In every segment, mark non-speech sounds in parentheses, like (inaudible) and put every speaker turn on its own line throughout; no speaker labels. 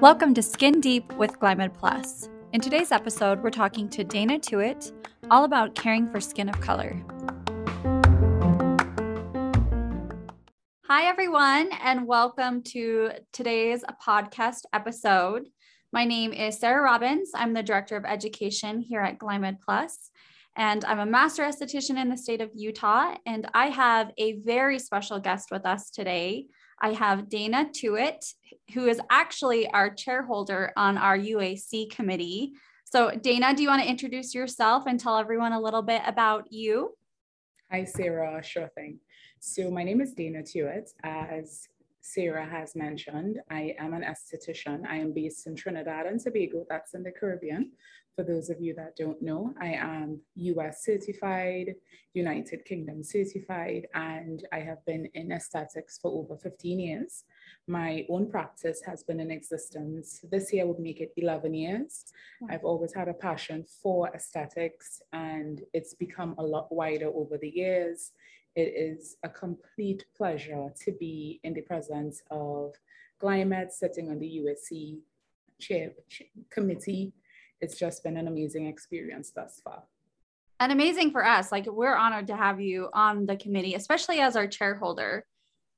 Welcome to Skin Deep with Glymed Plus. In today's episode, we're talking to Dana Tuitt all about caring for skin of color. Hi, everyone, and welcome to today's podcast episode. My name is Sarah Robbins. I'm the Director of Education here at Glymed Plus, and I'm a master esthetician in the state of Utah. And I have a very special guest with us today. I have Dana Tuitt, who is actually our chairholder on our UAC committee. So, Dana, do you want to introduce yourself and tell everyone a little bit about you?
Hi, Sarah. Sure thing. So, my name is Dana Tuitt. As Sarah has mentioned, I am an esthetician. I am based in Trinidad and Tobago, that's in the Caribbean. For those of you that don't know, I am US certified, United Kingdom certified, and I have been in aesthetics for over 15 years. My own practice has been in existence. This year would make it 11 years. I've always had a passion for aesthetics, and it's become a lot wider over the years. It is a complete pleasure to be in the presence of Glymed sitting on the USC chair, committee it's just been an amazing experience thus far.
And amazing for us. Like we're honored to have you on the committee, especially as our chairholder.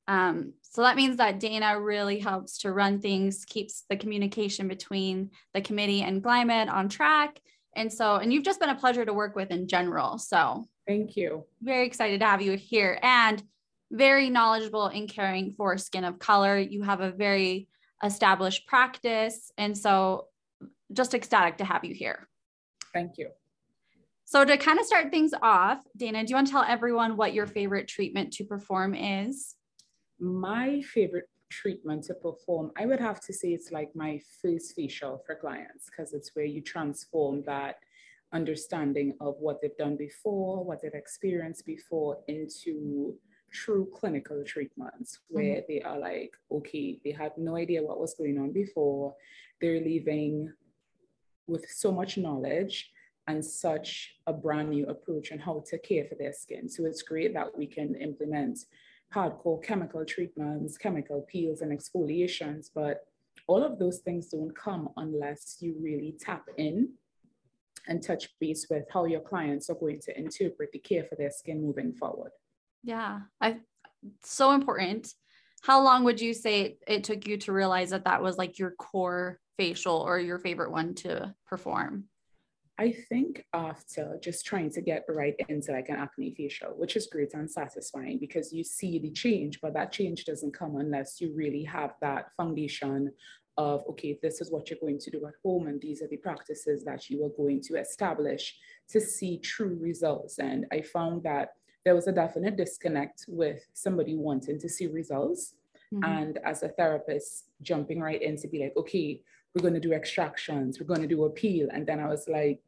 Um, so that means that Dana really helps to run things, keeps the communication between the committee and Glymed on track. And so, and you've just been a pleasure to work with in general. So
thank you.
Very excited to have you here and very knowledgeable in caring for skin of color. You have a very established practice. And so just ecstatic to have you here.
Thank you.
So, to kind of start things off, Dana, do you want to tell everyone what your favorite treatment to perform is?
My favorite treatment to perform, I would have to say it's like my first facial for clients because it's where you transform that understanding of what they've done before, what they've experienced before into true clinical treatments where mm-hmm. they are like, okay, they had no idea what was going on before. They're leaving with so much knowledge and such a brand new approach on how to care for their skin. So it's great that we can implement hardcore chemical treatments, chemical peels, and exfoliations, but all of those things don't come unless you really tap in and touch base with how your clients are going to interpret the care for their skin moving forward.
Yeah, I so important. How long would you say it, it took you to realize that that was like your core facial or your favorite one to perform?
I think after just trying to get right into like an acne facial, which is great and satisfying because you see the change, but that change doesn't come unless you really have that foundation of, okay, this is what you're going to do at home, and these are the practices that you are going to establish to see true results. And I found that there was a definite disconnect with somebody wanting to see results. Mm-hmm. And as a therapist, jumping right in to be like, okay, we're going to do extractions, we're going to do a peel. And then I was like,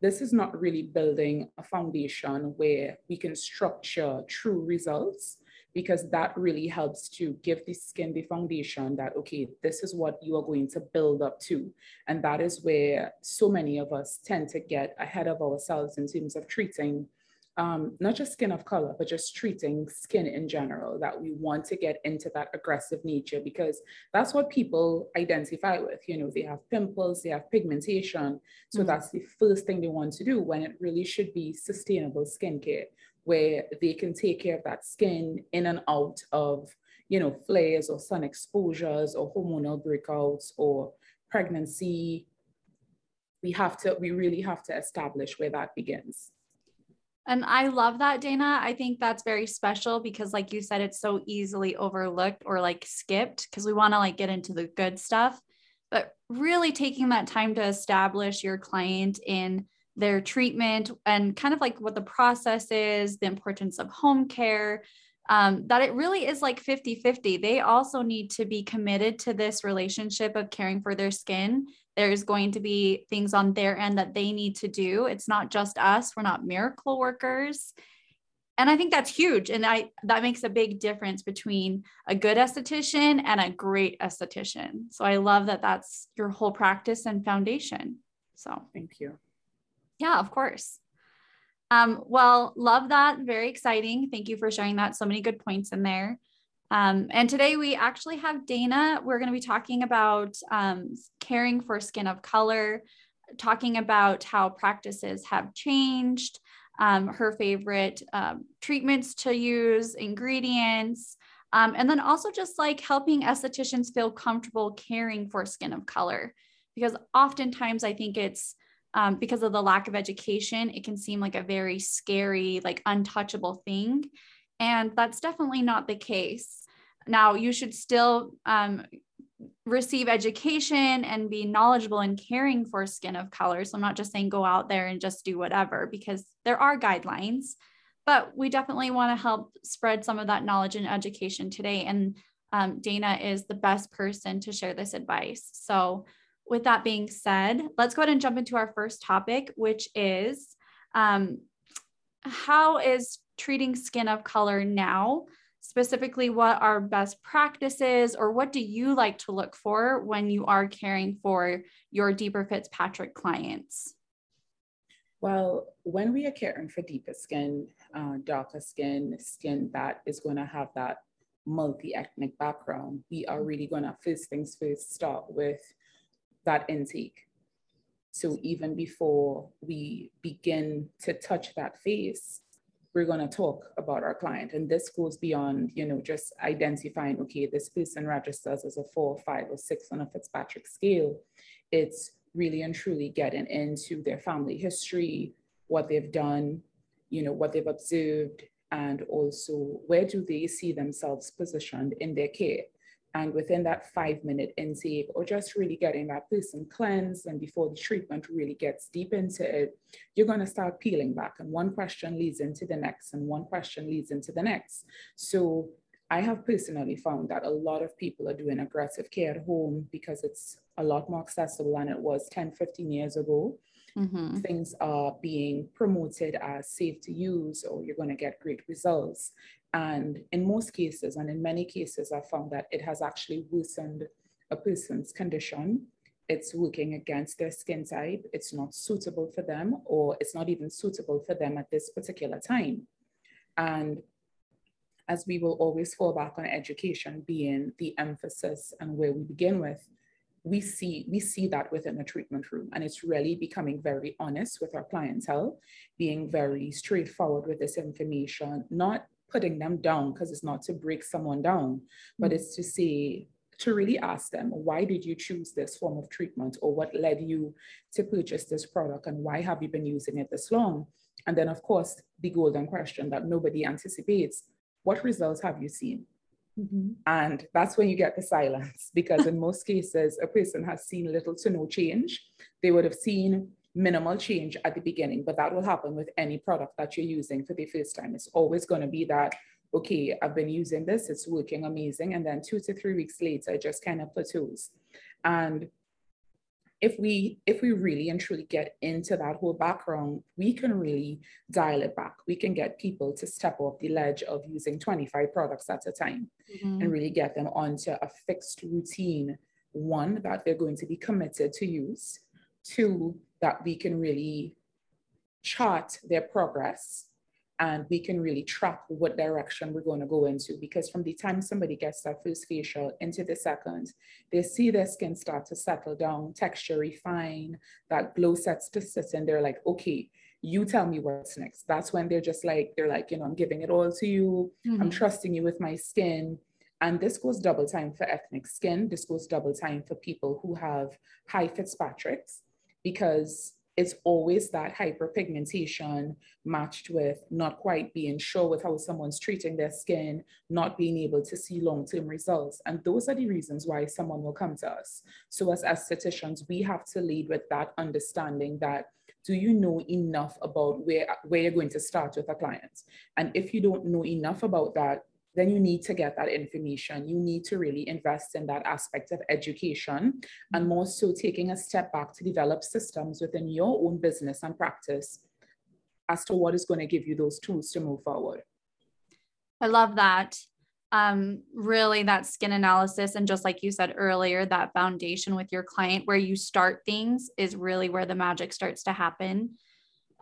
this is not really building a foundation where we can structure true results because that really helps to give the skin the foundation that, okay, this is what you are going to build up to. And that is where so many of us tend to get ahead of ourselves in terms of treating um, not just skin of color, but just treating skin in general, that we want to get into that aggressive nature because that's what people identify with. You know, they have pimples, they have pigmentation. So mm-hmm. that's the first thing they want to do when it really should be sustainable skincare, where they can take care of that skin in and out of, you know, flares or sun exposures or hormonal breakouts or pregnancy. We have to, we really have to establish where that begins.
And I love that, Dana. I think that's very special because, like you said, it's so easily overlooked or like skipped because we want to like get into the good stuff. But really taking that time to establish your client in their treatment and kind of like what the process is, the importance of home care, um, that it really is like 50 50. They also need to be committed to this relationship of caring for their skin there's going to be things on their end that they need to do. It's not just us, we're not miracle workers. And I think that's huge. And I that makes a big difference between a good esthetician and a great esthetician. So I love that that's your whole practice and foundation. So
thank you.
Yeah, of course. Um, well, love that. Very exciting. Thank you for sharing that. So many good points in there. Um, and today we actually have Dana. We're going to be talking about um, caring for skin of color, talking about how practices have changed, um, her favorite um, treatments to use, ingredients, um, and then also just like helping estheticians feel comfortable caring for skin of color. Because oftentimes I think it's um, because of the lack of education, it can seem like a very scary, like untouchable thing. And that's definitely not the case. Now, you should still um, receive education and be knowledgeable in caring for skin of color. So I'm not just saying go out there and just do whatever, because there are guidelines, but we definitely want to help spread some of that knowledge and education today. And um, Dana is the best person to share this advice. So, with that being said, let's go ahead and jump into our first topic, which is um, how is treating skin of color now specifically what are best practices or what do you like to look for when you are caring for your deeper fitzpatrick clients?
Well when we are caring for deeper skin uh, darker skin skin that is going to have that multi-ethnic background we are really going to first things first start with that intake. So even before we begin to touch that face we're going to talk about our client. And this goes beyond, you know, just identifying, okay, this person registers as a four, five, or six on a Fitzpatrick scale. It's really and truly getting into their family history, what they've done, you know, what they've observed, and also where do they see themselves positioned in their care. And within that five minute intake, or just really getting that person cleansed, and before the treatment really gets deep into it, you're going to start peeling back. And one question leads into the next, and one question leads into the next. So I have personally found that a lot of people are doing aggressive care at home because it's a lot more accessible than it was 10, 15 years ago. Mm-hmm. Things are being promoted as safe to use, or you're going to get great results. And in most cases, and in many cases, I found that it has actually worsened a person's condition. It's working against their skin type. It's not suitable for them, or it's not even suitable for them at this particular time. And as we will always fall back on education being the emphasis and where we begin with, we see we see that within the treatment room and it's really becoming very honest with our clientele being very straightforward with this information not putting them down because it's not to break someone down, but mm-hmm. it's to say, to really ask them, why did you choose this form of treatment or what led you to purchase this product and why have you been using it this long? And then, of course, the golden question that nobody anticipates what results have you seen? Mm-hmm. And that's when you get the silence, because in most cases, a person has seen little to no change. They would have seen minimal change at the beginning, but that will happen with any product that you're using for the first time. It's always going to be that, okay, I've been using this, it's working amazing. And then two to three weeks later, it just kind of plateaus. And if we if we really and truly get into that whole background, we can really dial it back. We can get people to step off the ledge of using 25 products at a time mm-hmm. and really get them onto a fixed routine, one that they're going to be committed to use, two, that we can really chart their progress and we can really track what direction we're going to go into. Because from the time somebody gets that first facial into the second they see their skin start to settle down texture refine that glow sets to sit and they're like okay you tell me what's next. That's when they're just like they're like you know i'm giving it all to you. Mm-hmm. i'm trusting you with my skin. And this goes double time for ethnic skin. This goes double time for people who have high fitzpatrick's because it's always that hyperpigmentation matched with not quite being sure with how someone's treating their skin, not being able to see long-term results. And those are the reasons why someone will come to us. So as estheticians, we have to lead with that understanding that do you know enough about where, where you're going to start with a client? And if you don't know enough about that, then you need to get that information. You need to really invest in that aspect of education and more so taking a step back to develop systems within your own business and practice as to what is going to give you those tools to move forward.
I love that. Um, really, that skin analysis, and just like you said earlier, that foundation with your client where you start things is really where the magic starts to happen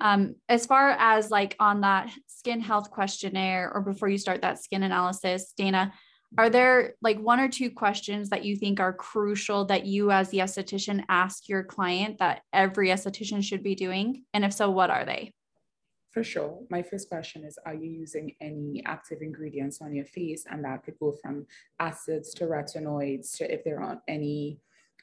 Um, as far as like on that skin health questionnaire or before you start that skin analysis, Dana, are there like one or two questions that you think are crucial that you as the esthetician ask your client that every esthetician should be doing? And if so, what are they?
For sure. My first question is Are you using any active ingredients on your face? And that could go from acids to retinoids to if there aren't any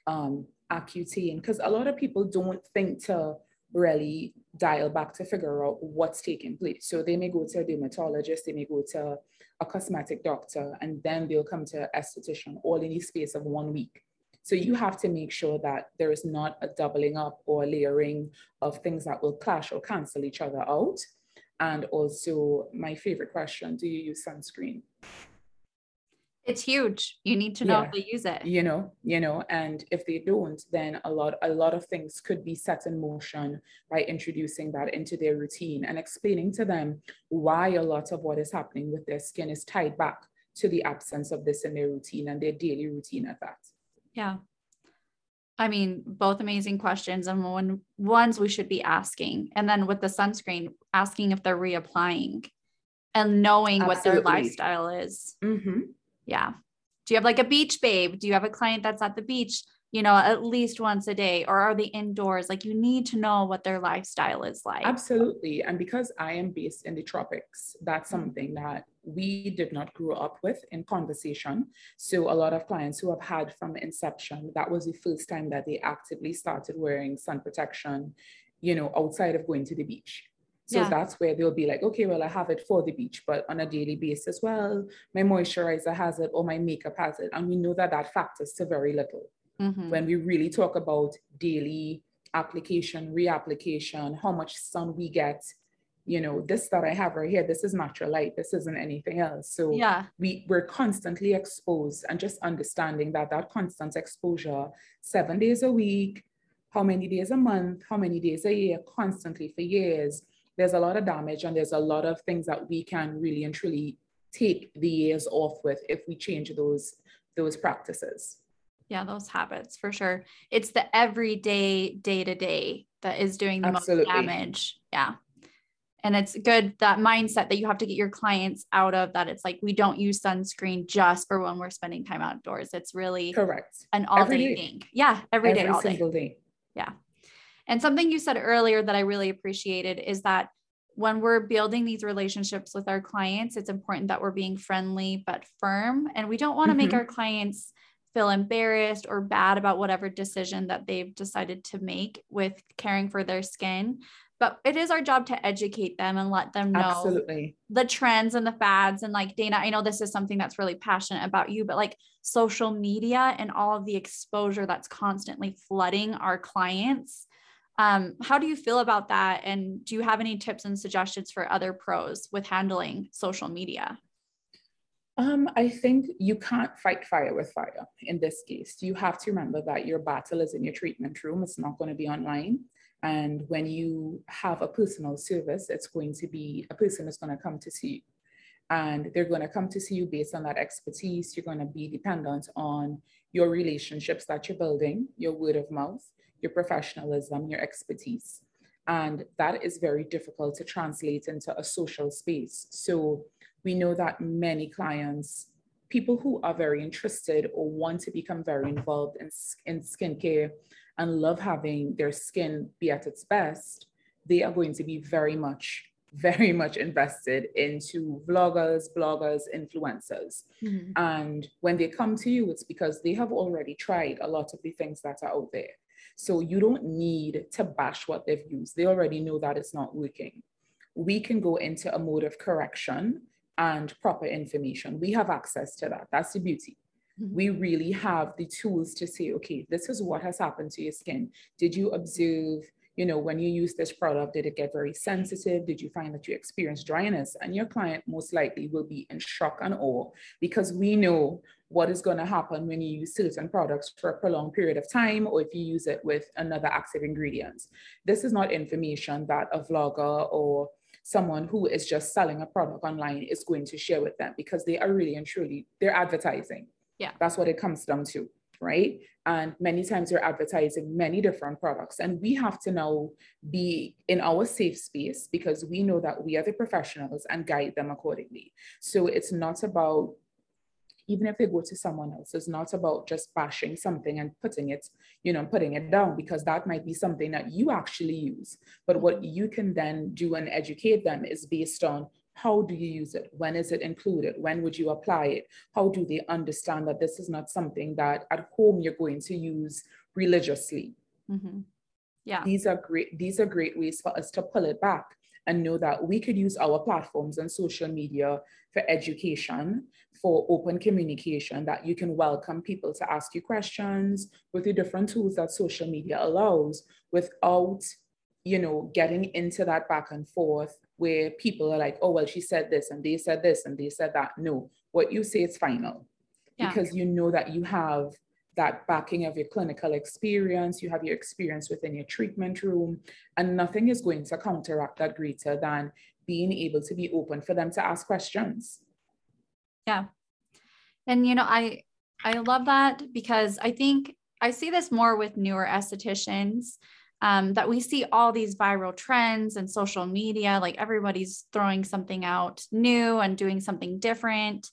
um, Accutane. Because a lot of people don't think to really dial back to figure out what's taking place. So they may go to a dermatologist, they may go to a cosmetic doctor, and then they'll come to an esthetician all in the space of one week. So you have to make sure that there is not a doubling up or layering of things that will clash or cancel each other out. And also, my favorite question do you use sunscreen?
It's huge you need to know yeah. if they use it
you know you know and if they don't then a lot a lot of things could be set in motion by introducing that into their routine and explaining to them why a lot of what is happening with their skin is tied back to the absence of this in their routine and their daily routine at that
yeah I mean, both amazing questions and one ones we should be asking. And then with the sunscreen, asking if they're reapplying and knowing Absolutely. what their lifestyle is.
Mm-hmm
yeah. Do you have like a beach babe? Do you have a client that's at the beach, you know, at least once a day? Or are they indoors? Like you need to know what their lifestyle is like.
Absolutely. And because I am based in the tropics, that's mm-hmm. something that we did not grow up with in conversation. So a lot of clients who have had from inception, that was the first time that they actively started wearing sun protection, you know, outside of going to the beach. So yeah. that's where they'll be like, okay, well, I have it for the beach, but on a daily basis, well, my moisturizer has it or my makeup has it. And we know that that factors to very little.
Mm-hmm.
When we really talk about daily application, reapplication, how much sun we get, you know, this that I have right here, this is natural light. This isn't anything else. So
yeah,
we, we're constantly exposed and just understanding that that constant exposure, seven days a week, how many days a month, how many days a year, constantly for years, there's a lot of damage and there's a lot of things that we can really and truly take the years off with if we change those those practices.
Yeah those habits for sure. It's the everyday day to day that is doing the Absolutely. most damage. Yeah. And it's good that mindset that you have to get your clients out of that it's like we don't use sunscreen just for when we're spending time outdoors. It's really
correct.
an all day. thing. Yeah every, every day,
all single day. day.
Yeah and something you said earlier that I really appreciated is that when we're building these relationships with our clients, it's important that we're being friendly but firm. And we don't want to mm-hmm. make our clients feel embarrassed or bad about whatever decision that they've decided to make with caring for their skin. But it is our job to educate them and let them know
Absolutely.
the trends and the fads. And like Dana, I know this is something that's really passionate about you, but like social media and all of the exposure that's constantly flooding our clients um, how do you feel about that? And do you have any tips and suggestions for other pros with handling social media?
Um, I think you can't fight fire with fire in this case. You have to remember that your battle is in your treatment room, it's not going to be online. And when you have a personal service, it's going to be a person is going to come to see you. And they're going to come to see you based on that expertise. You're going to be dependent on your relationships that you're building, your word of mouth, your professionalism, your expertise. And that is very difficult to translate into a social space. So we know that many clients, people who are very interested or want to become very involved in, in skincare and love having their skin be at its best, they are going to be very much, very much invested into vloggers, bloggers, influencers.
Mm-hmm.
And when they come to you, it's because they have already tried a lot of the things that are out there. So you don't need to bash what they've used. They already know that it's not working. We can go into a mode of correction and proper information. We have access to that. That's the beauty. Mm-hmm. We really have the tools to say, okay, this is what has happened to your skin. Did you observe you know, when you use this product, did it get very sensitive? Did you find that you experienced dryness? And your client most likely will be in shock and awe because we know what is going to happen when you use certain products for a prolonged period of time or if you use it with another active ingredient. This is not information that a vlogger or someone who is just selling a product online is going to share with them because they are really and truly, they're advertising.
Yeah.
That's what it comes down to right? And many times you're advertising many different products. And we have to now be in our safe space because we know that we are the professionals and guide them accordingly. So it's not about even if they go to someone else, it's not about just bashing something and putting it, you know, putting it down because that might be something that you actually use. But what you can then do and educate them is based on how do you use it? When is it included? When would you apply it? How do they understand that this is not something that at home you're going to use religiously?
Mm-hmm. Yeah.
These are great, these are great ways for us to pull it back and know that we could use our platforms and social media for education, for open communication, that you can welcome people to ask you questions with the different tools that social media allows without, you know, getting into that back and forth where people are like, oh, well, she said this and they said this and they said that. No, what you say is final yeah. because you know that you have that backing of your clinical experience, you have your experience within your treatment room, and nothing is going to counteract that greater than being able to be open for them to ask questions.
Yeah. And you know, I I love that because I think I see this more with newer estheticians um, that we see all these viral trends and social media, like everybody's throwing something out new and doing something different.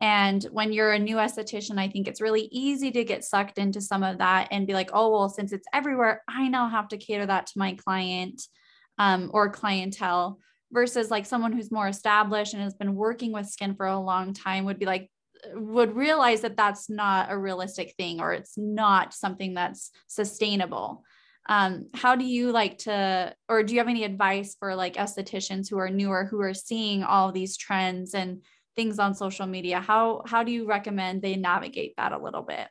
And when you're a new esthetician, I think it's really easy to get sucked into some of that and be like, oh, well, since it's everywhere, I now have to cater that to my client um, or clientele versus like someone who's more established and has been working with skin for a long time would be like, would realize that that's not a realistic thing or it's not something that's sustainable. Um, how do you like to, or do you have any advice for like estheticians who are newer, who are seeing all these trends and things on social media? How how do you recommend they navigate that a little bit?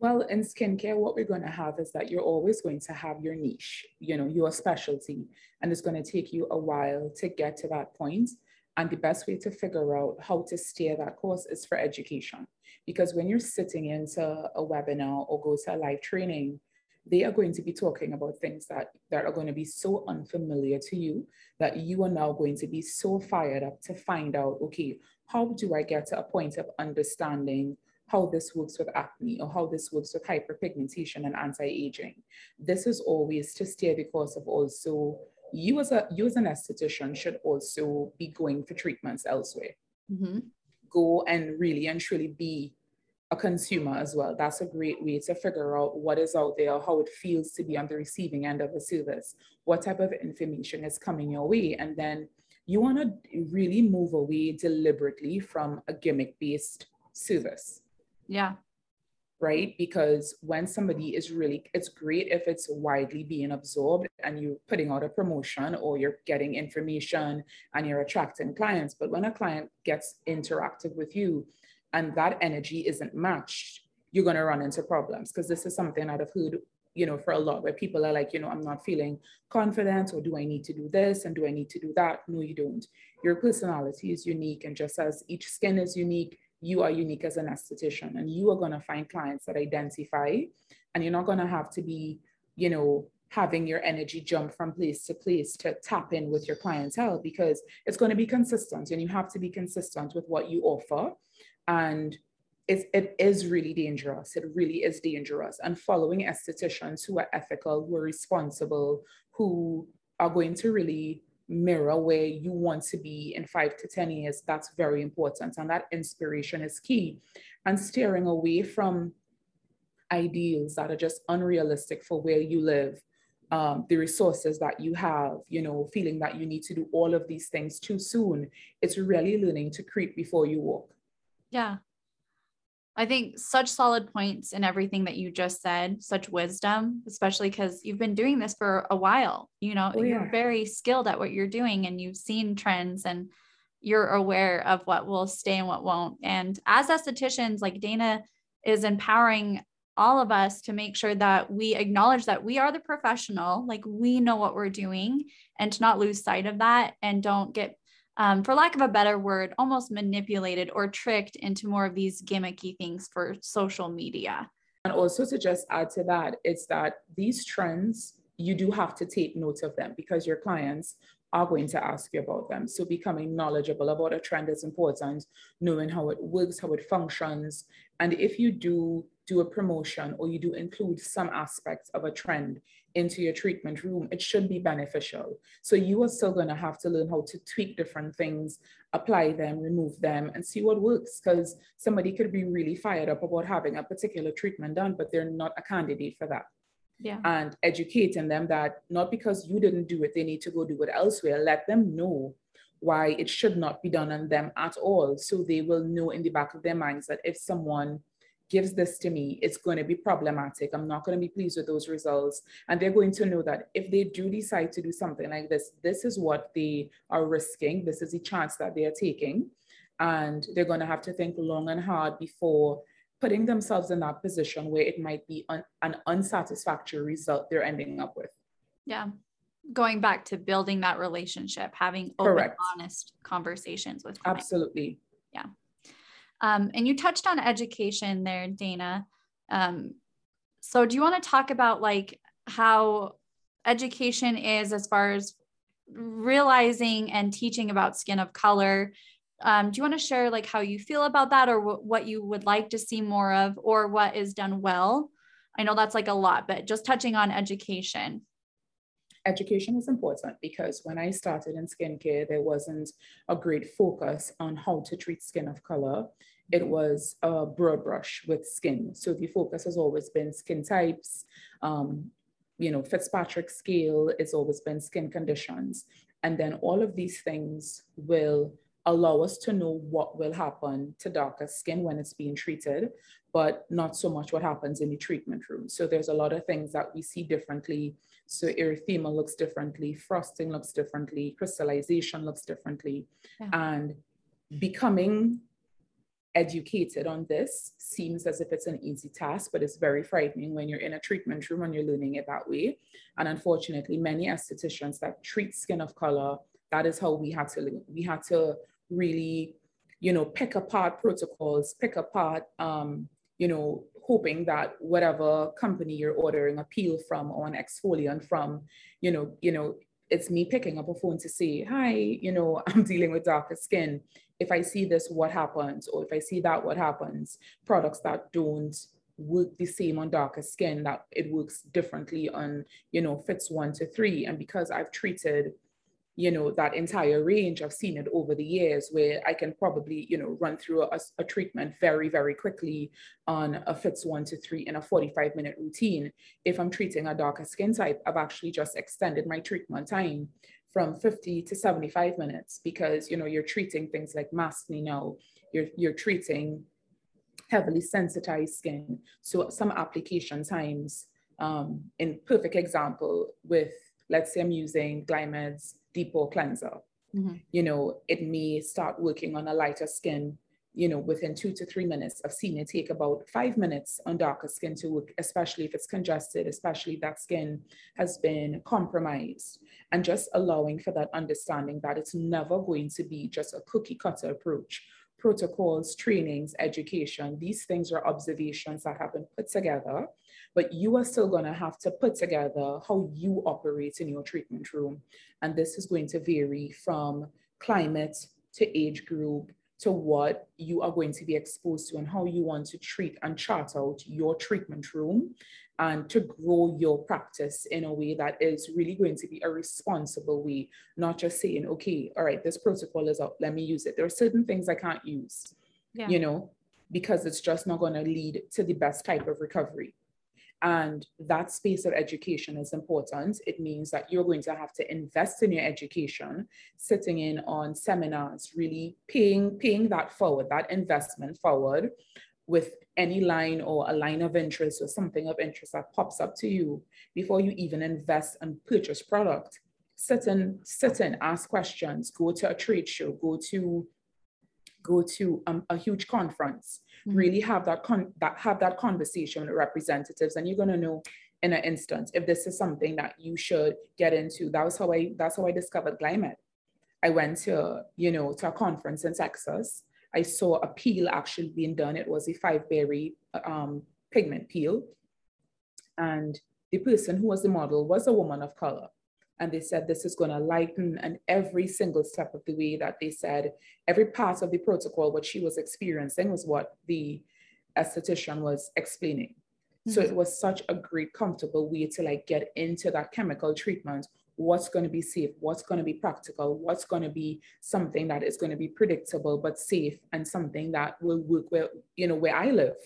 Well in skincare what we're going to have is that you're always going to have your niche you know your specialty and it's going to take you a while to get to that point. And the best way to figure out how to steer that course is for education. Because when you're sitting into a webinar or go to a live training they are going to be talking about things that, that are going to be so unfamiliar to you that you are now going to be so fired up to find out, okay, how do I get to a point of understanding how this works with acne or how this works with hyperpigmentation and anti-aging. This is always to steer the course of also you as a you as an esthetician should also be going for treatments elsewhere. Mm-hmm. Go and really and truly be a consumer as well. That's a great way to figure out what is out there, how it feels to be on the receiving end of a service, what type of information is coming your way. And then you want to really move away deliberately from a gimmick based service.
Yeah.
Right? Because when somebody is really, it's great if it's widely being absorbed and you're putting out a promotion or you're getting information and you're attracting clients. But when a client gets interactive with you, and that energy isn't matched, you're going to run into problems. Because this is something that I've heard, you know, for a lot where people are like, you know, I'm not feeling confident, or do I need to do this and do I need to do that? No, you don't. Your personality is unique. And just as each skin is unique, you are unique as an esthetician and you are going to find clients that identify and you're not going to have to be, you know, having your energy jump from place to place to tap in with your clientele because it's going to be consistent and you have to be consistent with what you offer and it's, it is really dangerous. It really is dangerous. And following estheticians who are ethical, who are responsible, who are going to really mirror where you want to be in five to 10 years, that's very important. And that inspiration is key. And steering away from ideals that are just unrealistic for where you live, um, the resources that you have, you know, feeling that you need to do all of these things too soon. It's really learning to creep before you walk.
Yeah. I think such solid points in everything that you just said, such wisdom, especially because you've been doing this for a while. You know, oh, yeah. you're very skilled at what you're doing and you've seen trends and you're aware of what will stay and what won't. And as estheticians, like Dana is empowering all of us to make sure that we acknowledge that we are the professional, like we know what we're doing, and to not lose sight of that and don't get um, for lack of a better word, almost manipulated or tricked into more of these gimmicky things for social media.
And also to just add to that, it's that these trends, you do have to take note of them because your clients are going to ask you about them. So becoming knowledgeable about a trend is important, knowing how it works, how it functions. And if you do do a promotion or you do include some aspects of a trend into your treatment room, it should be beneficial. So you are still going to have to learn how to tweak different things, apply them, remove them, and see what works. Because somebody could be really fired up about having a particular treatment done, but they're not a candidate for that.
Yeah.
And educating them that not because you didn't do it, they need to go do it elsewhere. Let them know why it should not be done on them at all. So they will know in the back of their minds that if someone gives this to me, it's going to be problematic. I'm not going to be pleased with those results. And they're going to know that if they do decide to do something like this, this is what they are risking. This is the chance that they are taking. And they're going to have to think long and hard before putting themselves in that position where it might be un- an unsatisfactory result they're ending up with.
Yeah. Going back to building that relationship, having open, Correct. honest conversations with
clients. Absolutely.
Yeah. Um, and you touched on education there, Dana. Um, so do you want to talk about like how education is as far as realizing and teaching about skin of color? Um, do you want to share like how you feel about that or w- what you would like to see more of or what is done well? I know that's like a lot, but just touching on education
education is important because when I started in skincare, there wasn't a great focus on how to treat skin of color. It was a broad brush with skin. So the focus has always been skin types, um, you know, Fitzpatrick scale, it's always been skin conditions. And then all of these things will allow us to know what will happen to darker skin when it's being treated, but not so much what happens in the treatment room. So there's a lot of things that we see differently so erythema looks differently, frosting looks differently, crystallization looks differently. Yeah. And becoming educated on this seems as if it's an easy task, but it's very frightening when you're in a treatment room and you're learning it that way. And unfortunately, many estheticians that treat skin of color, that is how we had to we had to really, you know, pick apart protocols, pick apart um, you know, hoping that whatever company you're ordering a peel from or an exfoliant from, you know, you know, it's me picking up a phone to say, hi, you know, (laughs) I'm dealing with darker skin. If I see this, what happens? Or if I see that, what happens? Products that don't work the same on darker skin, that it works differently on, you know, Fitz one to three. And because I've treated you know, that entire range. I've seen it over the years where I can probably, you know, run through a, a treatment very, very quickly on a Fitz one to three in a 45 minute routine. If I'm treating a darker skin type, I've actually just extended my treatment time from 50 to 75 minutes because, you know, you're treating things like maskne now, you're, you're treating heavily sensitized skin. So some application times, um, in perfect example with, let's say I'm using Glymed's deep pore cleanser. Mm-hmm. You know, it may start working on a lighter skin, you know, within two to three minutes. I've seen it take about five minutes on darker skin to work, especially if it's congested, especially that skin has been compromised. And just allowing for that understanding that it's never going to be just a cookie cutter approach. Protocols, trainings, education, these things are observations that have been put together but you are still going to have to put together how you operate in your treatment room. And this is going to vary from climate to age group to what you are going to be exposed to and how you want to treat and chart out your treatment room and to grow your practice in a way that is really going to be a responsible way, not just saying, okay, all right, this protocol is out, let me use it. There are certain things I can't use, yeah. you know, because it's just not going to lead to the best type of recovery. And that space of education is important. It means that you're going to have to invest in your education, sitting in on seminars, really paying, paying that forward, that investment forward with any line or a line of interest or something of interest that pops up to you before you even invest and purchase product. Sit in, sit in, ask questions, go to a trade show, go to go to um, a huge conference, mm-hmm. really have that con- that have that conversation with representatives, and you're gonna know in an instant if this is something that you should get into. That was how I that's how I discovered Glymed. I went to you know to a conference in Texas. I saw a peel actually being done. It was a five berry um, pigment peel, and the person who was the model was a woman of color. And they said this is going to lighten and every single step of the way that they said every part of the protocol what she was experiencing was what the esthetician was explaining. Mm-hmm. so it was such a great comfortable way to like get into that chemical treatment. What's going to be safe? What's going to be practical? What's going to be something that is going to be predictable but safe and something that will work where you know where i live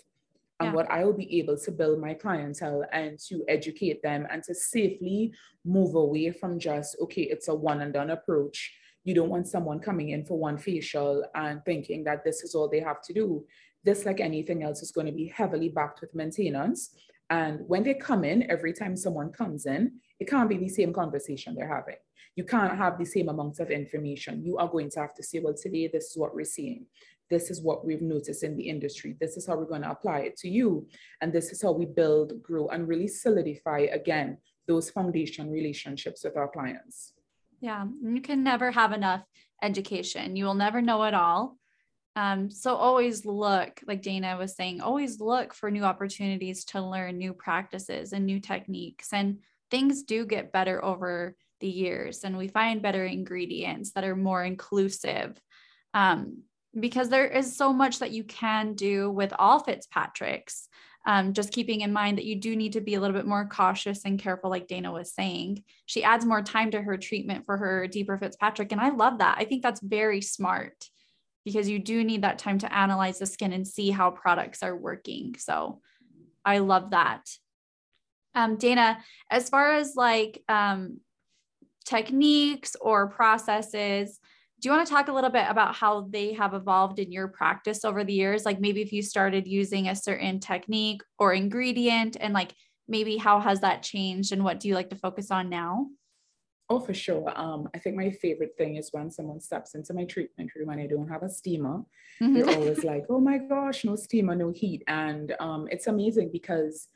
and yeah. what I will be able to build my clientele and to educate them and to safely move away from just, okay, it's a one and done approach. You don't want someone coming in for one facial and thinking that this is all they have to do. This, like anything else, is going to be heavily backed with maintenance. And when they come in, every time someone comes in, it can't be the same conversation they're having. You can't have the same amounts of information. You are going to have to say, well, today, this is what we're seeing this is what we've noticed in the industry. This is how we're going to apply it to you. And this is how we build, grow, and really solidify again those foundation relationships with our clients.
Yeah, you can never have enough education. You will never know it all. Um, so always look, like Dana was saying, always look for new opportunities to learn new practices and new techniques. And things do get better over the years, and we find better ingredients that are more inclusive. Um, because there is so much that you can do with all Fitzpatrick's. Um, just keeping in mind that you do need to be a little bit more cautious and careful, like Dana was saying. She adds more time to her treatment for her deeper Fitzpatrick. And I love that. I think that's very smart because you do need that time to analyze the skin and see how products are working. So I love that. Um, Dana, as far as like um, techniques or processes, do you want to talk a little bit about how they have evolved in your practice over the years like maybe if you started using a certain technique or ingredient and like maybe how has that changed and what do you like to focus on now
Oh, for sure. Um, I think my favorite thing is when someone steps into my treatment room and I don't have a steamer. Mm-hmm. They're always (laughs) like, oh my gosh, no steamer, no heat. And um, it's amazing because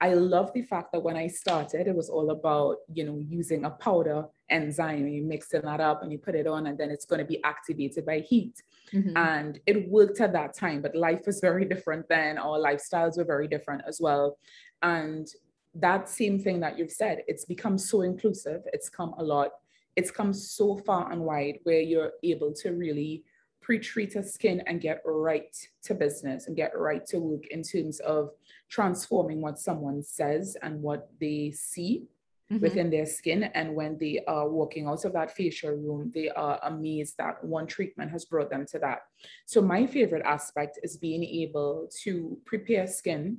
I love the fact that when I started, it was all about, you know, using a powder enzyme, and you mixing that up and you put it on, and then it's going to be activated by heat. Mm-hmm. And it worked at that time, but life was (laughs) very different then. Our lifestyles were very different as well. And that same thing that you've said, it's become so inclusive. It's come a lot. It's come so far and wide where you're able to really pre-treat a skin and get right to business and get right to work in terms of transforming what someone says and what they see mm-hmm. within their skin. And when they are walking out of that facial room, they are amazed that one treatment has brought them to that. So my favorite aspect is being able to prepare skin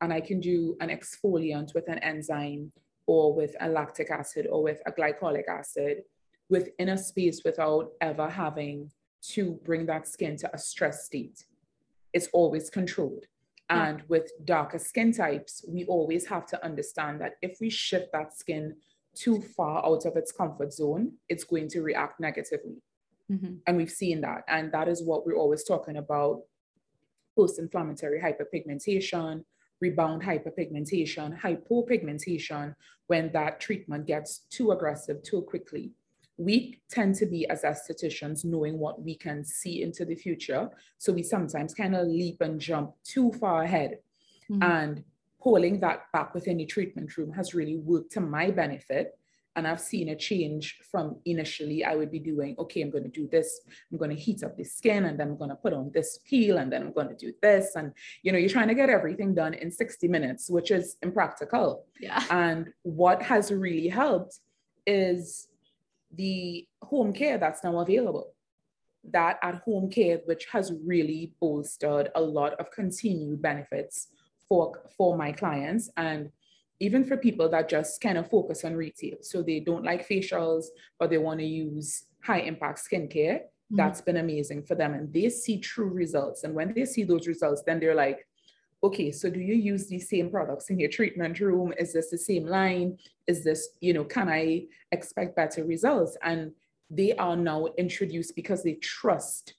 and I can do an exfoliant with an enzyme or with a lactic acid or with a glycolic acid within a space without ever having to bring that skin to a stress state. It's always controlled. And with darker skin types, we always have to understand that if we shift that skin too far out of its comfort zone, it's going to react negatively. Mm-hmm. And we've seen that. And that is what we're always talking about post inflammatory hyperpigmentation, rebound hyperpigmentation, hypopigmentation, when that treatment gets too aggressive too quickly we tend to be as estheticians knowing what we can see into the future. So we sometimes kind of leap and jump too far ahead. Mm-hmm. And pulling that back within the treatment room has really worked to my benefit. And I've seen a change from initially I would be doing, okay, I'm going to do this. I'm going to heat up the skin and then I'm going to put on this peel and then I'm going to do this. And, you know, you're trying to get everything done in 60 minutes, which is impractical.
Yeah.
And what has really helped is the home care that's now available. That at home care, which has really bolstered a lot of continued benefits for, for my clients and even for people that just kind of focus on retail. So they don't like facials, but they want to use high impact skincare. Mm-hmm. That's been amazing for them. And they see true results. And when they see those results, then they're like, okay, so do you use these same products in your treatment room? Is this the same line? Is this, you know, can I expect better results? And they are now introduced because they trust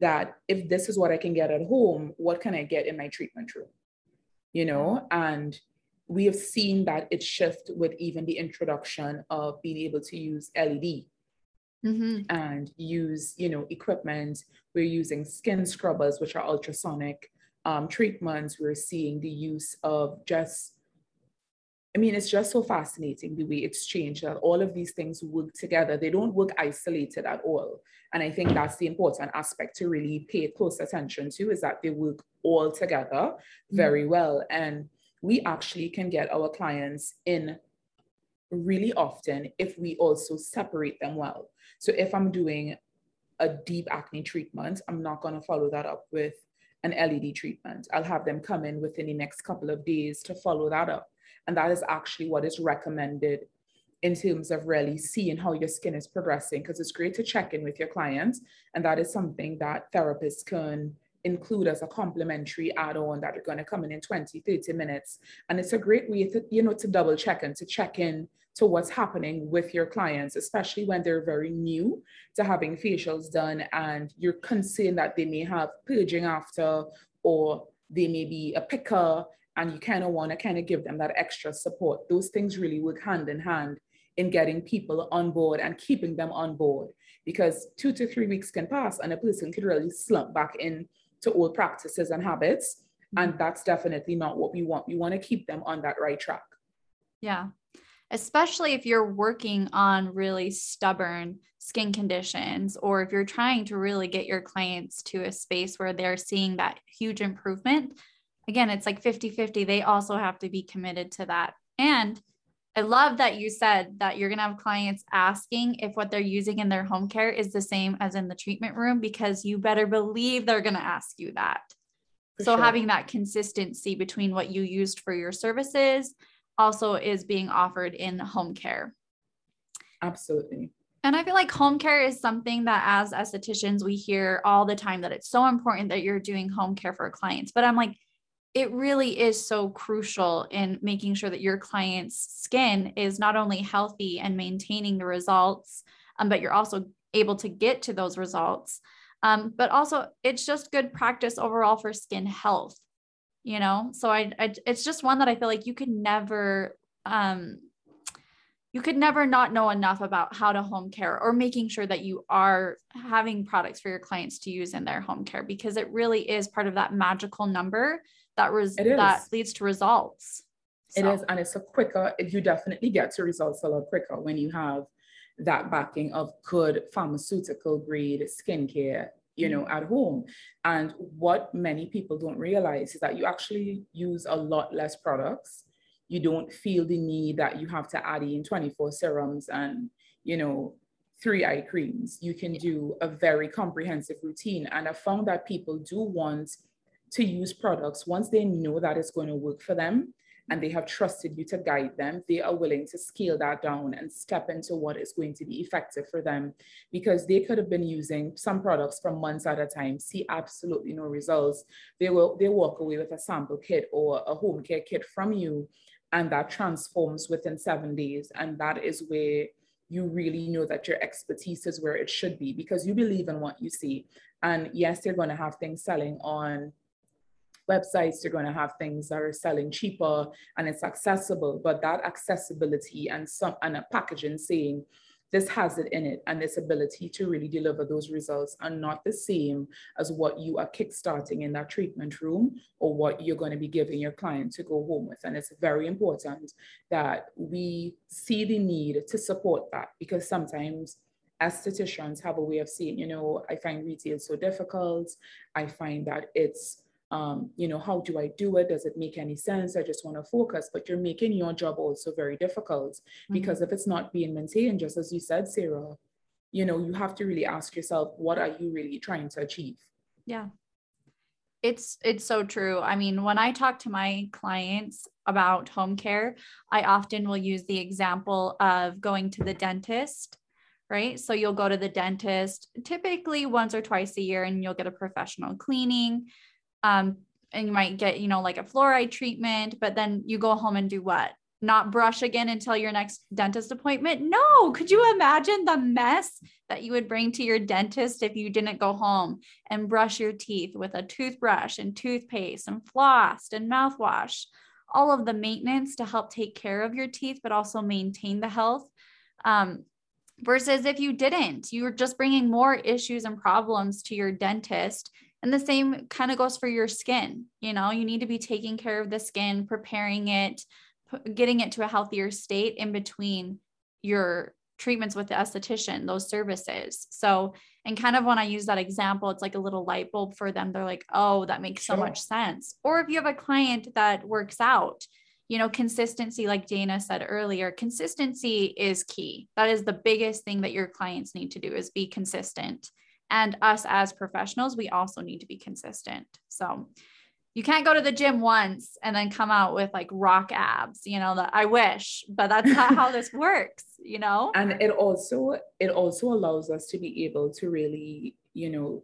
that if this is what I can get at home, what can I get in my treatment room? You know, and we have seen that it shift with even the introduction of being able to use LED mm-hmm. and use, you know, equipment. We're using skin scrubbers, which are ultrasonic um, treatments, we're seeing the use of just I mean, it's just so fascinating the way it's changed that all of these things work together. They don't work isolated at all. And I think that's the important aspect to really pay close attention to is that they work all together very mm-hmm. well. And we actually can get our clients in really often if we also separate them well. So if I'm doing a deep acne treatment, I'm not going to follow that up with an LED treatment. I'll have them come in within the next couple of days to follow that up. And that is actually what is recommended in terms of really seeing how your skin is progressing, because it's great to check in with your clients. And that is something that therapists can include as a complimentary add-on that are going to come in in 20, 30 minutes. And it's a great way to, you know, to double check and to check in to what's happening with your clients, especially when they're very new to having facials done and you're concerned that they may have purging after or they may be a picker and you kind of want to kind of give them that extra support. Those things really work hand in hand in getting people on board and keeping them on board because two to three weeks can pass and a person could really slump back in to old practices and habits. And mm-hmm. that's definitely not what we want. We want to keep them on that right track.
Yeah. Especially if you're working on really stubborn skin conditions, or if you're trying to really get your clients to a space where they're seeing that huge improvement, again, it's like 50 50. They also have to be committed to that. And I love that you said that you're going to have clients asking if what they're using in their home care is the same as in the treatment room, because you better believe they're going to ask you that. For so, sure. having that consistency between what you used for your services also is being offered in home care.
Absolutely.
And I feel like home care is something that as estheticians, we hear all the time that it's so important that you're doing home care for clients. But I'm like, it really is so crucial in making sure that your client's skin is not only healthy and maintaining the results, um, but you're also able to get to those results. Um, but also, it's just good practice overall for skin health, you know? So I, I it's just one that I feel like you could never, um, you could never not know enough about how to home care or making sure that you are having products for your clients to use in their home care because it really is part of that magical number that res- that leads to results.
So. It is, and it's a quicker. You definitely get to results a lot quicker when you have that backing of good pharmaceutical grade skincare you know, mm. at home. And what many people don't realize is that you actually use a lot less products. You don't feel the need that you have to add in 24 serums and, you know, three eye creams. You can do a very comprehensive routine. And I found that people do want to use products once they know that it's going to work for them and they have trusted you to guide them, they are willing to scale that down and step into what is going to be effective for them because they could have been using some products for months at a time, see absolutely no results. They will they walk away with a sample kit or a home care kit from you, and that transforms within seven days. And that is where you really know that your expertise is where it should be because you believe in what you see. And yes, they're going to have things selling on websites, you're going to have things that are selling cheaper and it's accessible, but that accessibility and some and a packaging saying this has it in it and this ability to really deliver those results are not the same as what you are kickstarting in that treatment room or what you're going to be giving your client to go home with. And it's very important that we see the need to support that because sometimes estheticians have a way of saying, you know, I find retail so difficult. I find that it's um, you know, how do I do it? Does it make any sense? I just want to focus, but you're making your job also very difficult mm-hmm. because if it's not being maintained, just as you said, Sarah, you know, you have to really ask yourself, what are you really trying to achieve?
Yeah. It's it's so true. I mean, when I talk to my clients about home care, I often will use the example of going to the dentist right? So you'll go to the dentist typically once or twice a year and you'll get a professional cleaning. Um, and you might get, you know, like a fluoride treatment, but then you go home and do what? Not brush again until your next dentist appointment? No. Could you imagine the mess that you would bring to your dentist if you didn't go home and brush your teeth with a toothbrush and toothpaste and floss and mouthwash? All of the maintenance to help take care of your teeth, but also maintain the health. Um, versus if you didn't, you were just bringing more issues and problems to your dentist and the same kind of goes for your skin. You know, you need to be taking care of the skin, preparing it, getting it to a healthier state in between your treatments with the esthetician, those services. So, and kind of when I use that example, it's like a little light bulb for them. They're like, oh, that makes so much sense. Or if you have a client that works out, you know, consistency, like Dana said earlier, consistency is key. That is the biggest thing that your clients need to do is be consistent. And us as professionals, we also need to be consistent. So, you can't go to the gym once and then come out with like rock abs you know that i wish but that's not how this (laughs) works you know
and it also it also allows us to be able to really you know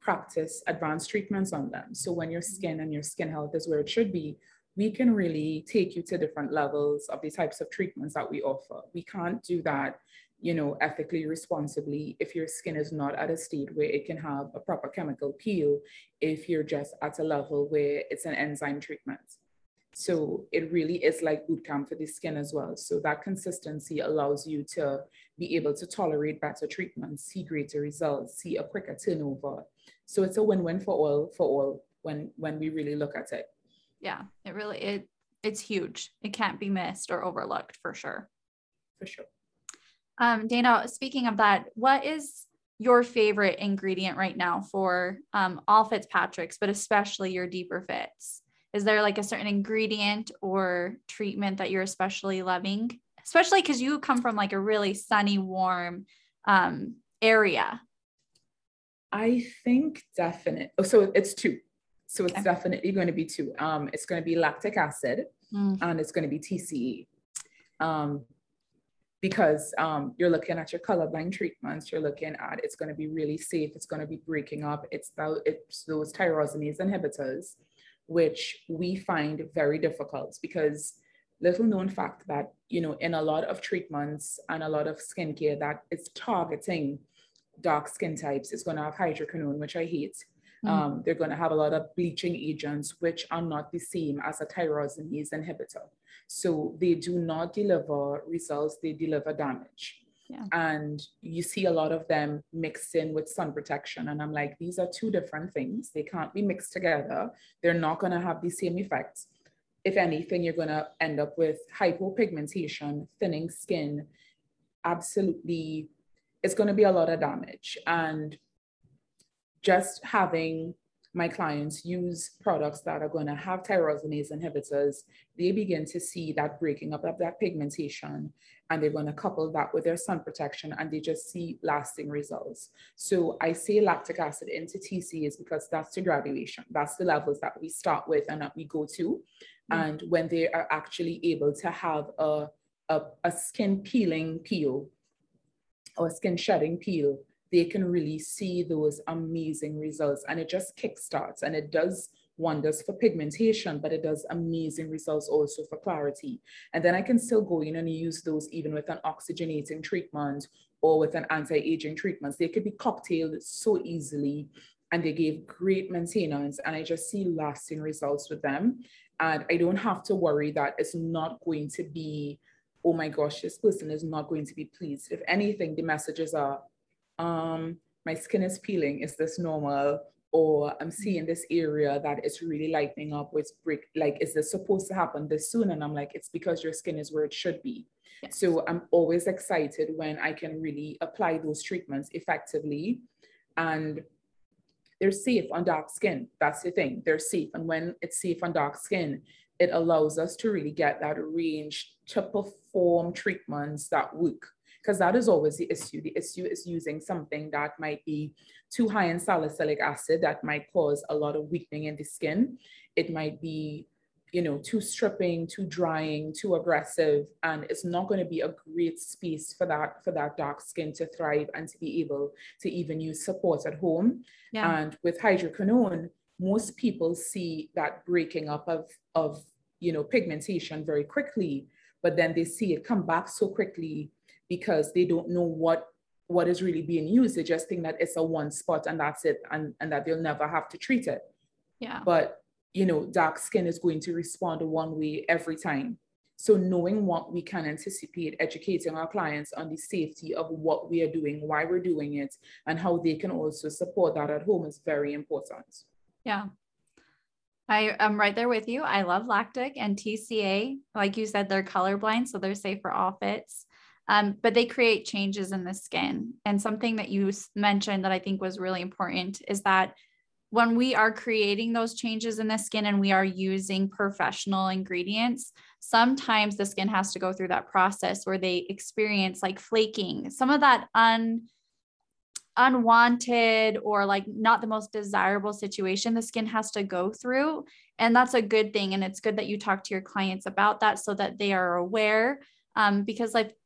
practice advanced treatments on them so when your mm-hmm. skin and your skin health is where it should be we can really take you to different levels of the types of treatments that we offer we can't do that you know, ethically, responsibly, if your skin is not at a state where it can have a proper chemical peel, if you're just at a level where it's an enzyme treatment. So it really is like boot camp for the skin as well. So that consistency allows you to be able to tolerate better treatments, see greater results, see a quicker turnover. So it's a win-win for all for all when when we really look at it.
Yeah, it really it it's huge. It can't be missed or overlooked for sure.
For sure.
Um, Dana, speaking of that, what is your favorite ingredient right now for um, all Fitzpatrick's, but especially your deeper Fitz? Is there like a certain ingredient or treatment that you're especially loving? Especially because you come from like a really sunny, warm um, area.
I think definite. Oh, so it's two. So it's okay. definitely going to be two. Um, it's going to be lactic acid mm. and it's going to be TCA. Um, because um, you're looking at your colorblind treatments, you're looking at it's going to be really safe, it's going to be breaking up, it's, it's those tyrosinase inhibitors, which we find very difficult because little known fact that, you know, in a lot of treatments and a lot of skincare that is targeting dark skin types, it's going to have hydroquinone, which I hate. Mm. Um, they're going to have a lot of bleaching agents, which are not the same as a tyrosinase inhibitor. So they do not deliver results, they deliver damage. Yeah. And you see a lot of them mixed in with sun protection. And I'm like, these are two different things. They can't be mixed together. They're not going to have the same effects. If anything, you're going to end up with hypopigmentation, thinning skin. Absolutely, it's going to be a lot of damage. And just having my clients use products that are going to have tyrosinase inhibitors, they begin to see that breaking up of that pigmentation and they're going to couple that with their sun protection and they just see lasting results. So I say lactic acid into TCA is because that's the graduation. That's the levels that we start with and that we go to. Mm-hmm. And when they are actually able to have a, a, a skin peeling peel or skin shedding peel, they can really see those amazing results and it just kickstarts and it does wonders for pigmentation, but it does amazing results also for clarity. And then I can still go in and use those even with an oxygenating treatment or with an anti-aging treatment. They could be cocktailed so easily and they gave great maintenance and I just see lasting results with them. And I don't have to worry that it's not going to be, oh my gosh, this person is not going to be pleased. If anything, the messages are, um, my skin is peeling, is this normal? Or I'm seeing this area that is really lightening up with brick, like, is this supposed to happen this soon? And I'm like, it's because your skin is where it should be. Yes. So I'm always excited when I can really apply those treatments effectively. And they're safe on dark skin. That's the thing. They're safe. And when it's safe on dark skin, it allows us to really get that range to perform treatments that work because that is always the issue. The issue is using something that might be too high in salicylic acid that might cause a lot of weakening in the skin. It might be, you know, too stripping, too drying, too aggressive, and it's not going to be a great space for that for that dark skin to thrive and to be able to even use support at home. Yeah. And with hydroquinone, most people see that breaking up of of you know pigmentation very quickly, but then they see it come back so quickly because they don't know what what is really being used. They just think that it's a one spot and that's it, and, and that they'll never have to treat it.
Yeah.
But you know, dark skin is going to respond one way every time. So knowing what we can anticipate, educating our clients on the safety of what we are doing, why we're doing it, and how they can also support that at home is very important.
Yeah. I am right there with you. I love lactic and TCA. Like you said, they're colorblind, so they're safe for all Fitz. Um, but they create changes in the skin. And something that you mentioned that I think was really important is that when we are creating those changes in the skin and we are using professional ingredients, sometimes the skin has to go through that process where they experience like flaking, some of that un unwanted or like not the most desirable situation the skin has to go through. And that's a good thing. And it's good that you talk to your clients about that so that they are aware. Um, because like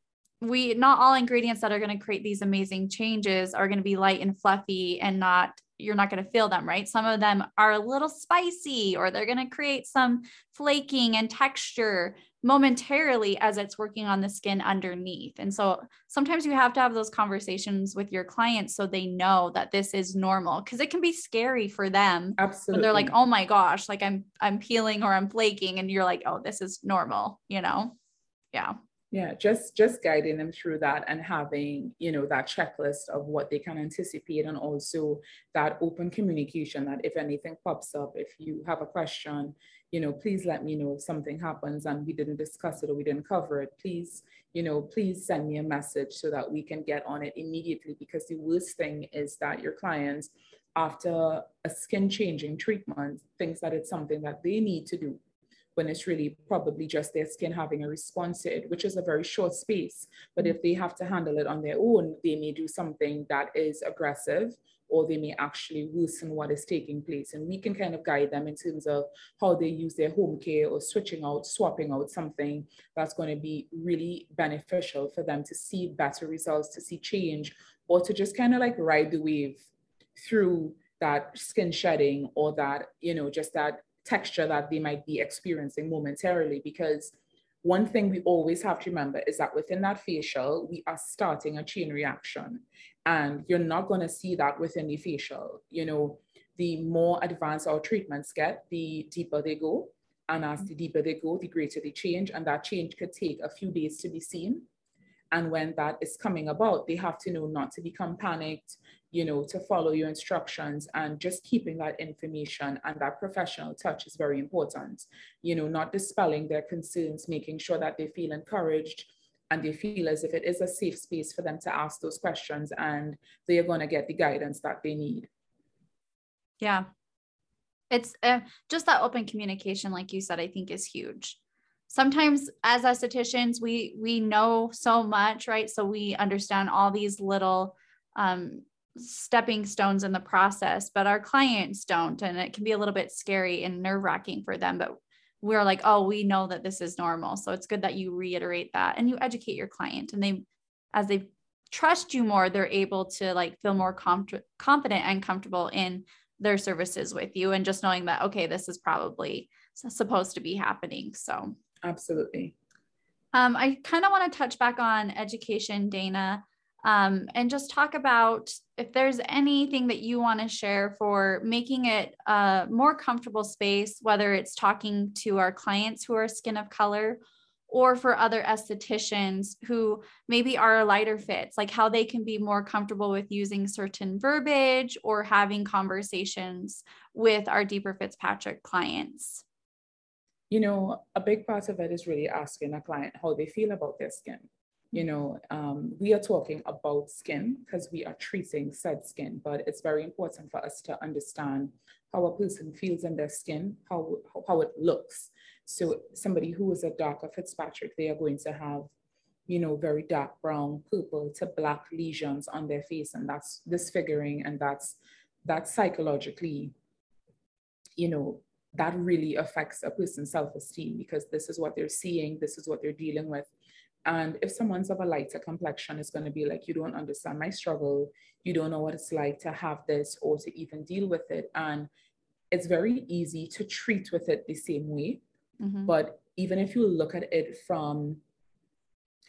we not all ingredients that are going to create these amazing changes are going to be light and fluffy and not you're not going to feel them, right? Some of them are a little spicy or they're going to create some flaking and texture momentarily as it's working on the skin underneath. And so sometimes you have to have those conversations with your clients so they know that this is normal because it can be scary for them.
Absolutely.
they're like, "Oh my gosh, like I'm I'm peeling or I'm flaking." And you're like, "Oh, this is normal," you know? Yeah
yeah just just guiding them through that and having you know that checklist of what they can anticipate and also that open communication that if anything pops up if you have a question you know please let me know if something happens and we didn't discuss it or we didn't cover it. Please you know please send me a message so that we can get on it immediately because the worst thing is that your clients after a skin changing treatment thinks that it's something that they need to do when it's really probably just their skin having a response to it, which is a very short space. But if they have to handle it on their own, they may do something that is aggressive or they may actually worsen what is taking place. And we can kind of guide them in terms of how they use their home care or switching out, swapping out something that's going to be really beneficial for them to see better results, to see change, or to just kind of like ride the wave through that skin shedding or that, you know, just that texture that they might be experiencing momentarily because one thing we always have to remember is that within that facial, we are starting a chain reaction. And you're not going to see that within the facial. You know, the more advanced our treatments get, the deeper they go. And as the deeper they go, the greater the change. And that change could take a few days to be seen. And when that is coming about, they have to know not to become panicked, you know, to follow your instructions and just keeping that information and that professional touch is very important. You know, not dispelling their concerns, making sure that they feel encouraged and they feel as if it is a safe space for them to ask those questions and they are going to get the guidance that they need.
Yeah. It's uh, just that open communication, like you said, I think is huge sometimes as estheticians we we know so much right? So we understand all these little um, stepping stones in the process but our clients don't. And it can be a little bit scary and nerve wracking for them but we're like oh we know that this is normal. So it's good that you reiterate that and you educate your client and they as they trust you more they're able to like feel more com- confident and comfortable in their services with you and just knowing that okay this is probably supposed to be happening. So
Absolutely.
Um, I kind of want to touch back on education, Dana, um, and just talk about if there's anything that you want to share for making it a more comfortable space, whether it's talking to our clients who are skin of color or for other estheticians who maybe are lighter Fitz, like how they can be more comfortable with using certain verbiage or having conversations with our deeper Fitzpatrick clients
you know, a big part of it is really asking a client how they feel about their skin. You know, um, we are talking about skin because we are treating said skin, but it's very important for us to understand how a person feels in their skin, how, how it looks. So somebody who is a darker Fitzpatrick, they are going to have, you know, very dark brown, purple to black lesions on their face, and that's disfiguring, and that's that's psychologically, you know, that really affects a person's self-esteem because this is what they're seeing, this is what they're dealing with. And if someone's of a lighter complexion, it's going to be like, you don't understand my struggle. You don't know what it's like to have this or to even deal with it. And it's very easy to treat with it the same way. Mm-hmm. But even if you look at it from,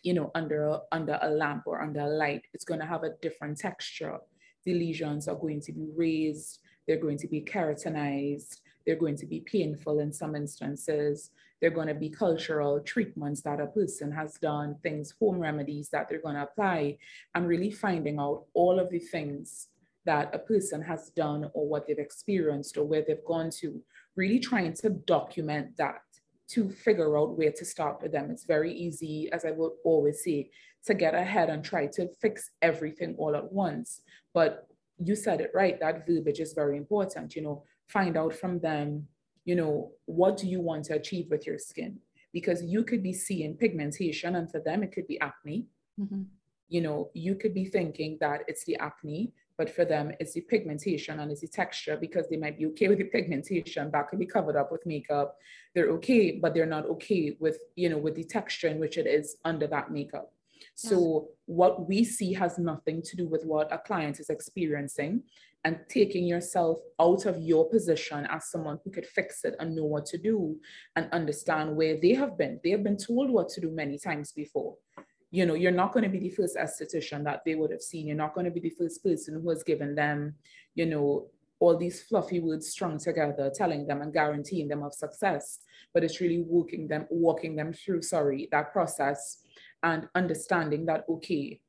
you know, under a, under a lamp or under a light, it's going to have a different texture. The lesions are going to be raised. They're going to be keratinized they're going to be painful in some instances. They're going to be cultural treatments that a person has done, things, home remedies that they're going to apply, and really finding out all of the things that a person has done or what they've experienced or where they've gone to really trying to document that to figure out where to start with them. It's very easy, as I would always say, to get ahead and try to fix everything all at once. But you said it right, that verbiage is very important. You know, find out from them, you know, what do you want to achieve with your skin? Because you could be seeing pigmentation, and for them, it could be acne. Mm-hmm. You know, you could be thinking that it's the acne, but for them, it's the pigmentation and it's the texture because they might be okay with the pigmentation. That could be covered up with makeup. They're okay, but they're not okay with, you know, with the texture in which it is under that makeup. So what we see has nothing to do with what a client is experiencing and taking yourself out of your position as someone who could fix it and know what to do and understand where they have been. They have been told what to do many times before you know, you're not going to be the first esthetician that they would have seen. You're not going to be the first person who has given them, you know, all these fluffy words strung together, telling them and guaranteeing them of success. But it's really walking them, walking them through, sorry, that process and understanding that, okay,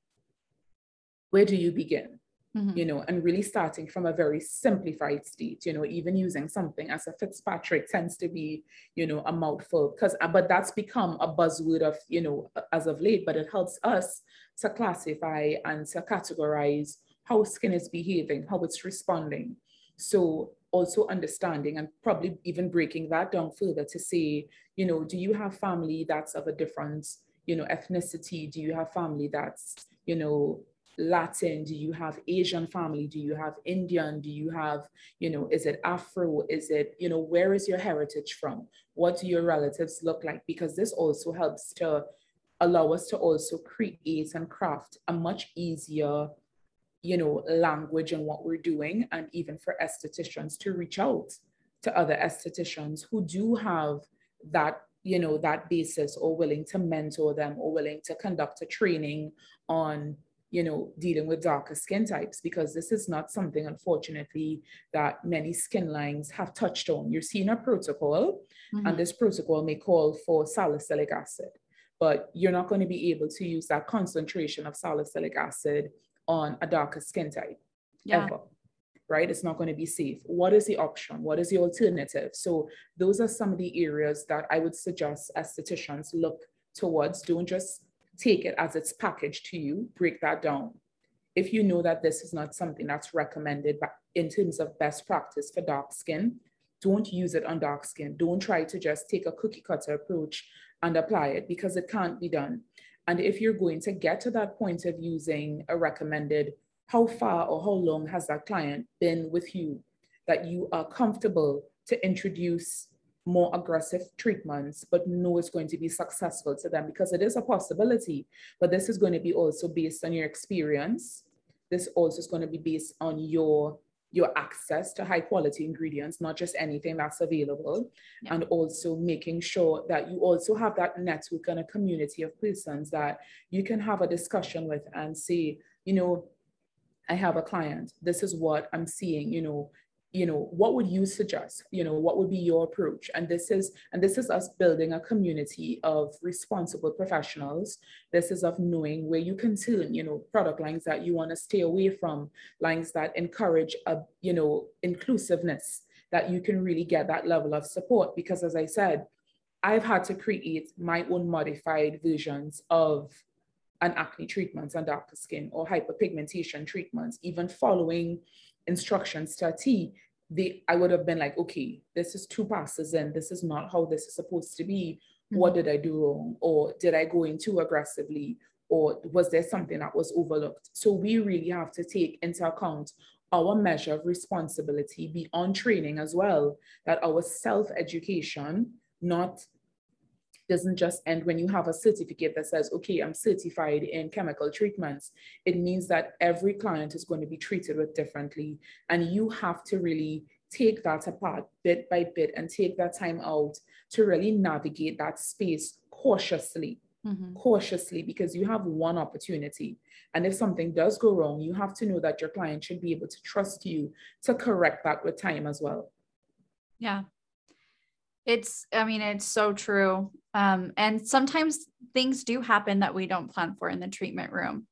where do you begin? Mm-hmm. you know, and really starting from a very simplified state, you know, even using something as a Fitzpatrick tends to be, you know, a mouthful because, uh, but that's become a buzzword of, you know, as of late, but it helps us to classify and to categorize how skin is behaving, how it's responding. So also understanding and probably even breaking that down further to say, you know, do you have family that's of a different, you know, ethnicity? Do you have family that's, you know, Latin? Do you have Asian family? Do you have Indian? Do you have, you know, is it Afro? Is it, you know, where is your heritage from? What do your relatives look like? Because this also helps to allow us to also create and craft a much easier, you know, language in what we're doing, and even for estheticians to reach out to other estheticians who do have that you know that basis or willing to mentor them or willing to conduct a training on you know, dealing with darker skin types because this is not something, unfortunately, that many skin lines have touched on. You're seeing a protocol, mm-hmm. and this protocol may call for salicylic acid, but you're not going to be able to use that concentration of salicylic acid on a darker skin type yeah. ever. Right? It's not going to be safe. What is the option? What is the alternative? So, those are some of the areas that I would suggest estheticians look towards. Don't just take it as it's packaged to you, break that down. If you know that this is not something that's recommended but in terms of best practice for dark skin, don't use it on dark skin. Don't try to just take a cookie cutter approach and apply it because it can't be done. And if you're going to get to that point of using a recommended, how far or how long has that client been with you that you are comfortable to introduce more aggressive treatments, but know it's going to be successful to them because it is a possibility. But this is going to be also based on your experience. This also is going to be based on your your access to high quality ingredients, not just anything that's available, yeah. and also making sure that you also have that network and a community of persons that you can have a discussion with and say, you know, I have a client, this is what I'm seeing, you know, you know what would you suggest? You know what would be your approach? And this is and this is us building a community of responsible professionals. This is of knowing where you can turn you know product lines that you want to stay away from lines that encourage a you know inclusiveness that you can really get that level of support. Because as i said i've had to create my own modified versions of an acne treatments and darker skin or hyperpigmentation treatments even following instructions to a T, they I would have been like, okay, this is two passes in, this is not how this is supposed to be. Mm-hmm. What did I do wrong? Or did I go in too aggressively? Or was there something that was overlooked? So we really have to take into account our measure of responsibility beyond training as well, that our self-education, not doesn't just end when you have a certificate that says, okay, I'm certified in chemical treatments. It means that every client is going to be treated with differently. And you have to really take that apart bit by bit and take that time out to really navigate that space cautiously. Mm-hmm. Cautiously, because you have one opportunity. And if something does go wrong, you have to know that your client should be able to trust you to correct that with time as well.
Yeah, it's, I mean, it's so true. Um, and sometimes things do happen that we don't plan for in the treatment room.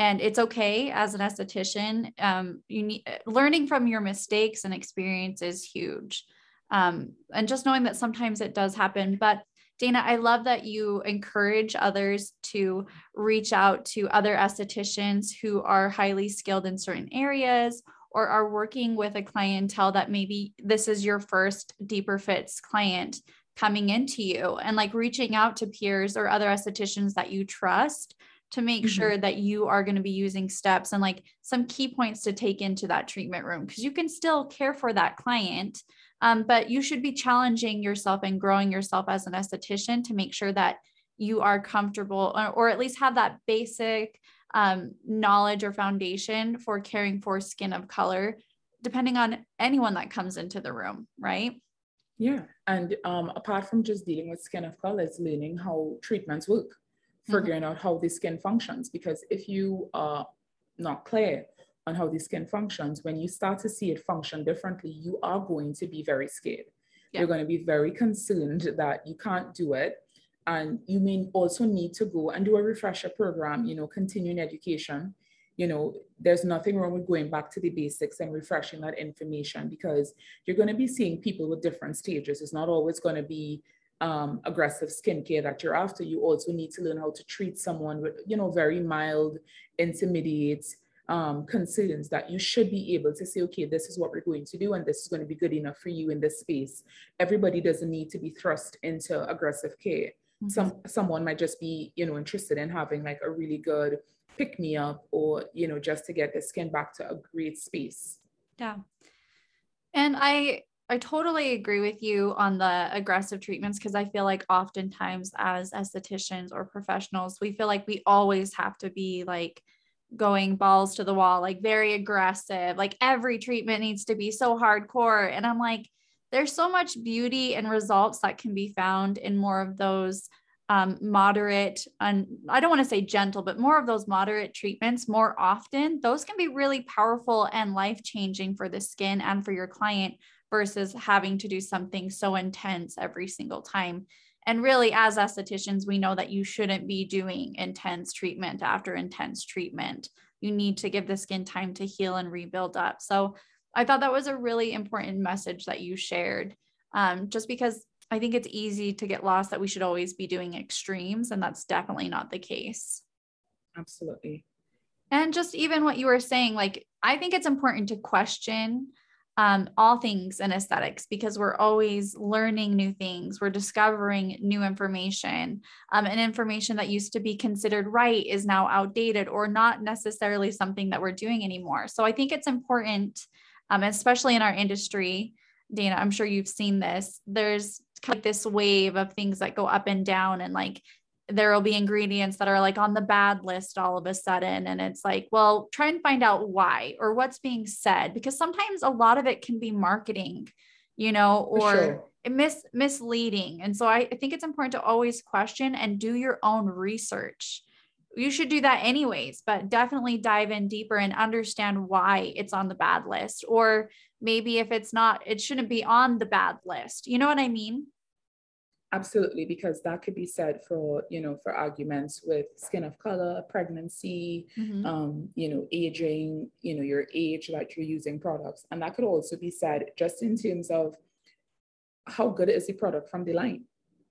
And it's okay as an esthetician. Um, you need learning from your mistakes and experience is huge. Um, and just knowing that sometimes it does happen. But Dana, I love that you encourage others to reach out to other estheticians who are highly skilled in certain areas or are working with a clientele that maybe this is your first deeper Fitz client coming into you and like reaching out to peers or other estheticians that you trust to make mm-hmm. sure that you are going to be using steps and like some key points to take into that treatment room because you can still care for that client um, but you should be challenging yourself and growing yourself as an esthetician to make sure that you are comfortable or, or at least have that basic um, knowledge or foundation for caring for skin of color depending on anyone that comes into the room right
yeah and um, apart from just dealing with skin of color it's learning how treatments work mm-hmm. figuring mm-hmm. out how the skin functions because if you are not clear on how the skin functions when you start to see it function differently you are going to be very scared yeah. you're going to be very concerned that you can't do it and you may also need to go and do a refresher program you know continuing education you know there's nothing wrong with going back to the basics and refreshing that information because you're going to be seeing people with different stages it's not always going to be um, aggressive skincare that you're after you also need to learn how to treat someone with you know very mild intermediate um, concerns that you should be able to say, okay, this is what we're going to do, and this is going to be good enough for you in this space. Everybody doesn't need to be thrust into aggressive care. Mm-hmm. Some someone might just be, you know, interested in having like a really good pick me up, or you know, just to get the skin back to a great space.
Yeah, and I I totally agree with you on the aggressive treatments because I feel like oftentimes as estheticians or professionals, we feel like we always have to be like going balls to the wall, like very aggressive. Like every treatment needs to be so hardcore. And I'm like, there's so much beauty and results that can be found in more of those um, moderate and I don't want to say gentle, but more of those moderate treatments more often. Those can be really powerful and life changing for the skin and for your client versus having to do something so intense every single time. And really, as estheticians, we know that you shouldn't be doing intense treatment after intense treatment. You need to give the skin time to heal and rebuild up. So I thought that was a really important message that you shared, um, just because I think it's easy to get lost that we should always be doing extremes, and that's definitely not the case.
Absolutely.
And just even what you were saying, like, I think it's important to question um, all things in aesthetics because we're always learning new things. We're discovering new information. Um, and information that used to be considered right is now outdated or not necessarily something that we're doing anymore. So I think it's important, um, especially in our industry. Dana, I'm sure you've seen this. There's like this wave of things that go up and down, and like there will be ingredients that are like on the bad list all of a sudden and it's like well try and find out why or what's being said because sometimes a lot of it can be marketing you know or sure. mis- misleading and so I, I think it's important to always question and do your own research you should do that anyways but definitely dive in deeper and understand why it's on the bad list or maybe if it's not it shouldn't be on the bad list you know what i mean
Absolutely, because that could be said for, you know, for arguments with skin of color, pregnancy, mm-hmm. um, you know, aging, you know, your age that you're using products. And that could also be said just in terms of how good is the product from the line?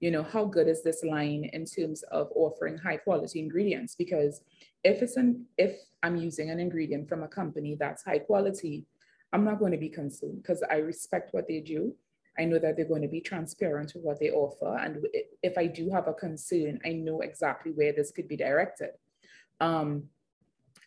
You know, how good is this line in terms of offering high quality ingredients? Because if it's an if I'm using an ingredient from a company that's high quality, I'm not going to be concerned because I respect what they do I know that they're going to be transparent with what they offer. And if I do have a concern, I know exactly where this could be directed. Um,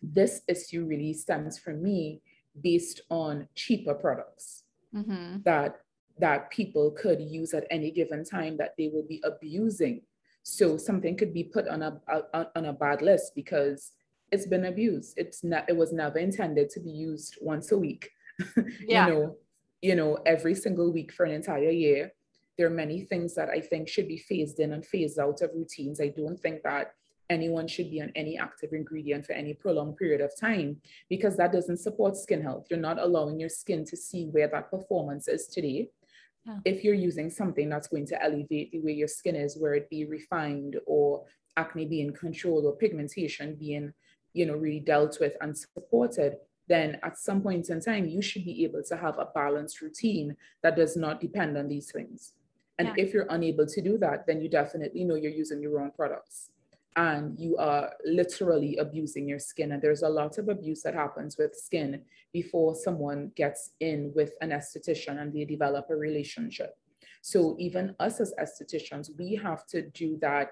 this issue really stems from me based on cheaper products mm-hmm. that that people could use at any given time that they will be abusing. So something could be put on a, a on a bad list because it's been abused. It's not. It was never intended to be used once a week. (laughs) Yeah. you know, you know, every single week for an entire year. There are many things that I think should be phased in and phased out of routines. I don't think that anyone should be on any active ingredient for any prolonged period of time because that doesn't support skin health. You're not allowing your skin to see where that performance is today. Yeah. If you're using something that's going to elevate the way your skin is, where it be refined or acne being controlled or pigmentation being, you know, really dealt with and supported, then at some point in time, you should be able to have a balanced routine that does not depend on these things. And yeah. if you're unable to do that, then you definitely know you're using your wrong products and you are literally abusing your skin. And there's a lot of abuse that happens with skin before someone gets in with an esthetician and they develop a relationship. So even us as estheticians, we have to do that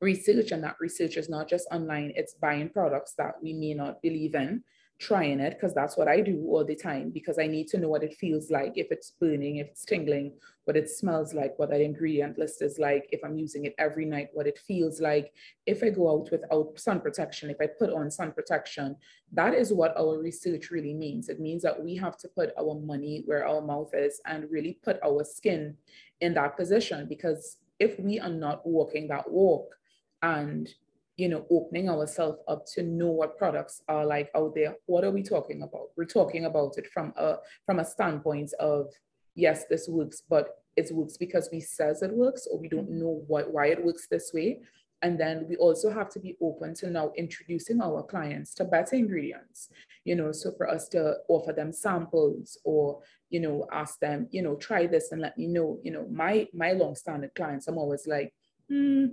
research, and that research is not just online, it's buying products that we may not believe in trying it because that's what I do all the time because I need to know what it feels like, if it's burning, if it's tingling, what it smells like, what that ingredient list is like, if I'm using it every night, what it feels like, if I go out without sun protection, if I put on sun protection. That is what our research really means. It means that we have to put our money where our mouth is and really put our skin in that position because if we are not walking that walk and you know, opening ourselves up to know what products are like out there. What are we talking about? We're talking about it from a from a standpoint of yes, this works, but it works because we says it works, or we don't know what why it works this way. And then we also have to be open to now introducing our clients to better ingredients, you know, so for us to offer them samples or, you know, ask them, you know, try this and let me know, you know, my my long-standing clients, I'm always like, hmm,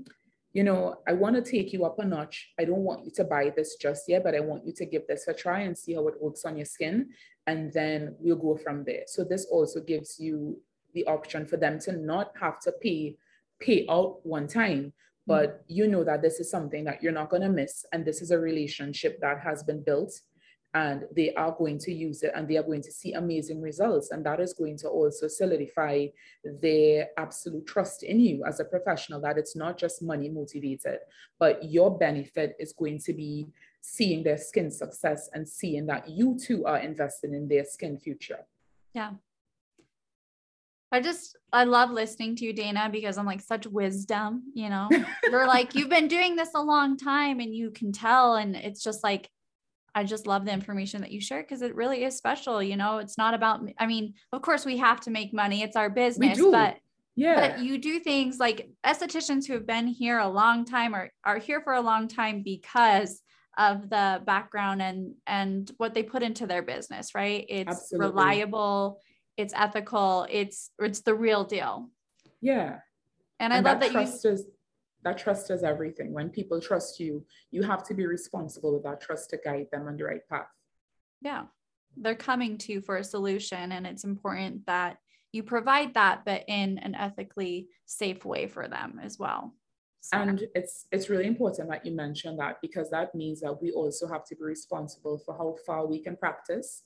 you know, I want to take you up a notch. I don't want you to buy this just yet, but I want you to give this a try and see how it works on your skin. And then we'll go from there. So this also gives you the option for them to not have to pay pay out one time, but mm. you know that this is something that you're not going to miss. And this is a relationship that has been built and they are going to use it and they are going to see amazing results. And that is going to also solidify their absolute trust in you as a professional that it's not just money motivated, but your benefit is going to be seeing their skin success and seeing that you too are invested in their skin future.
Yeah. I just I love listening to you, Dana, because I'm like such wisdom, you know. (laughs) You're like, you've been doing this a long time and you can tell. And it's just like I just love the information that you share because it really is special. You know, it's not about, I mean, of course, we have to make money, it's our business, but yeah, but you do things like estheticians who have been here a long time or are here for a long time because of the background and and what they put into their business right? It's Absolutely. reliable it's ethical it's it's the real deal.
Yeah.
And, and i love that,
that you is that trust is everything. When people trust you, you have to be responsible with that trust to guide them on the right path.
Yeah. They're coming to you for a solution. And it's important that you provide that, but in an ethically safe way for them as well.
So. And it's it's really important that you mention that because that means that we also have to be responsible for how far we can practice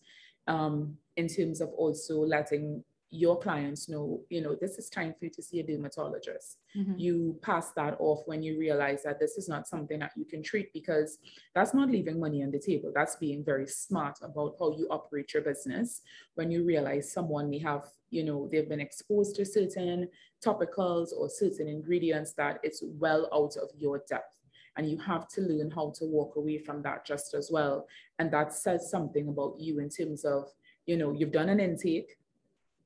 um, in terms of also letting your clients know, you know, this is time for you to see a dermatologist. Mm-hmm. You pass that off when you realize that this is not something that you can treat because that's not leaving money on the table. That's being very smart about how you operate your business. When you realize someone may have, you know, they've been exposed to certain topicals or certain ingredients that it's well out of your depth and you have to learn how to walk away from that just as well and that says something about you in terms of you know you've done an intake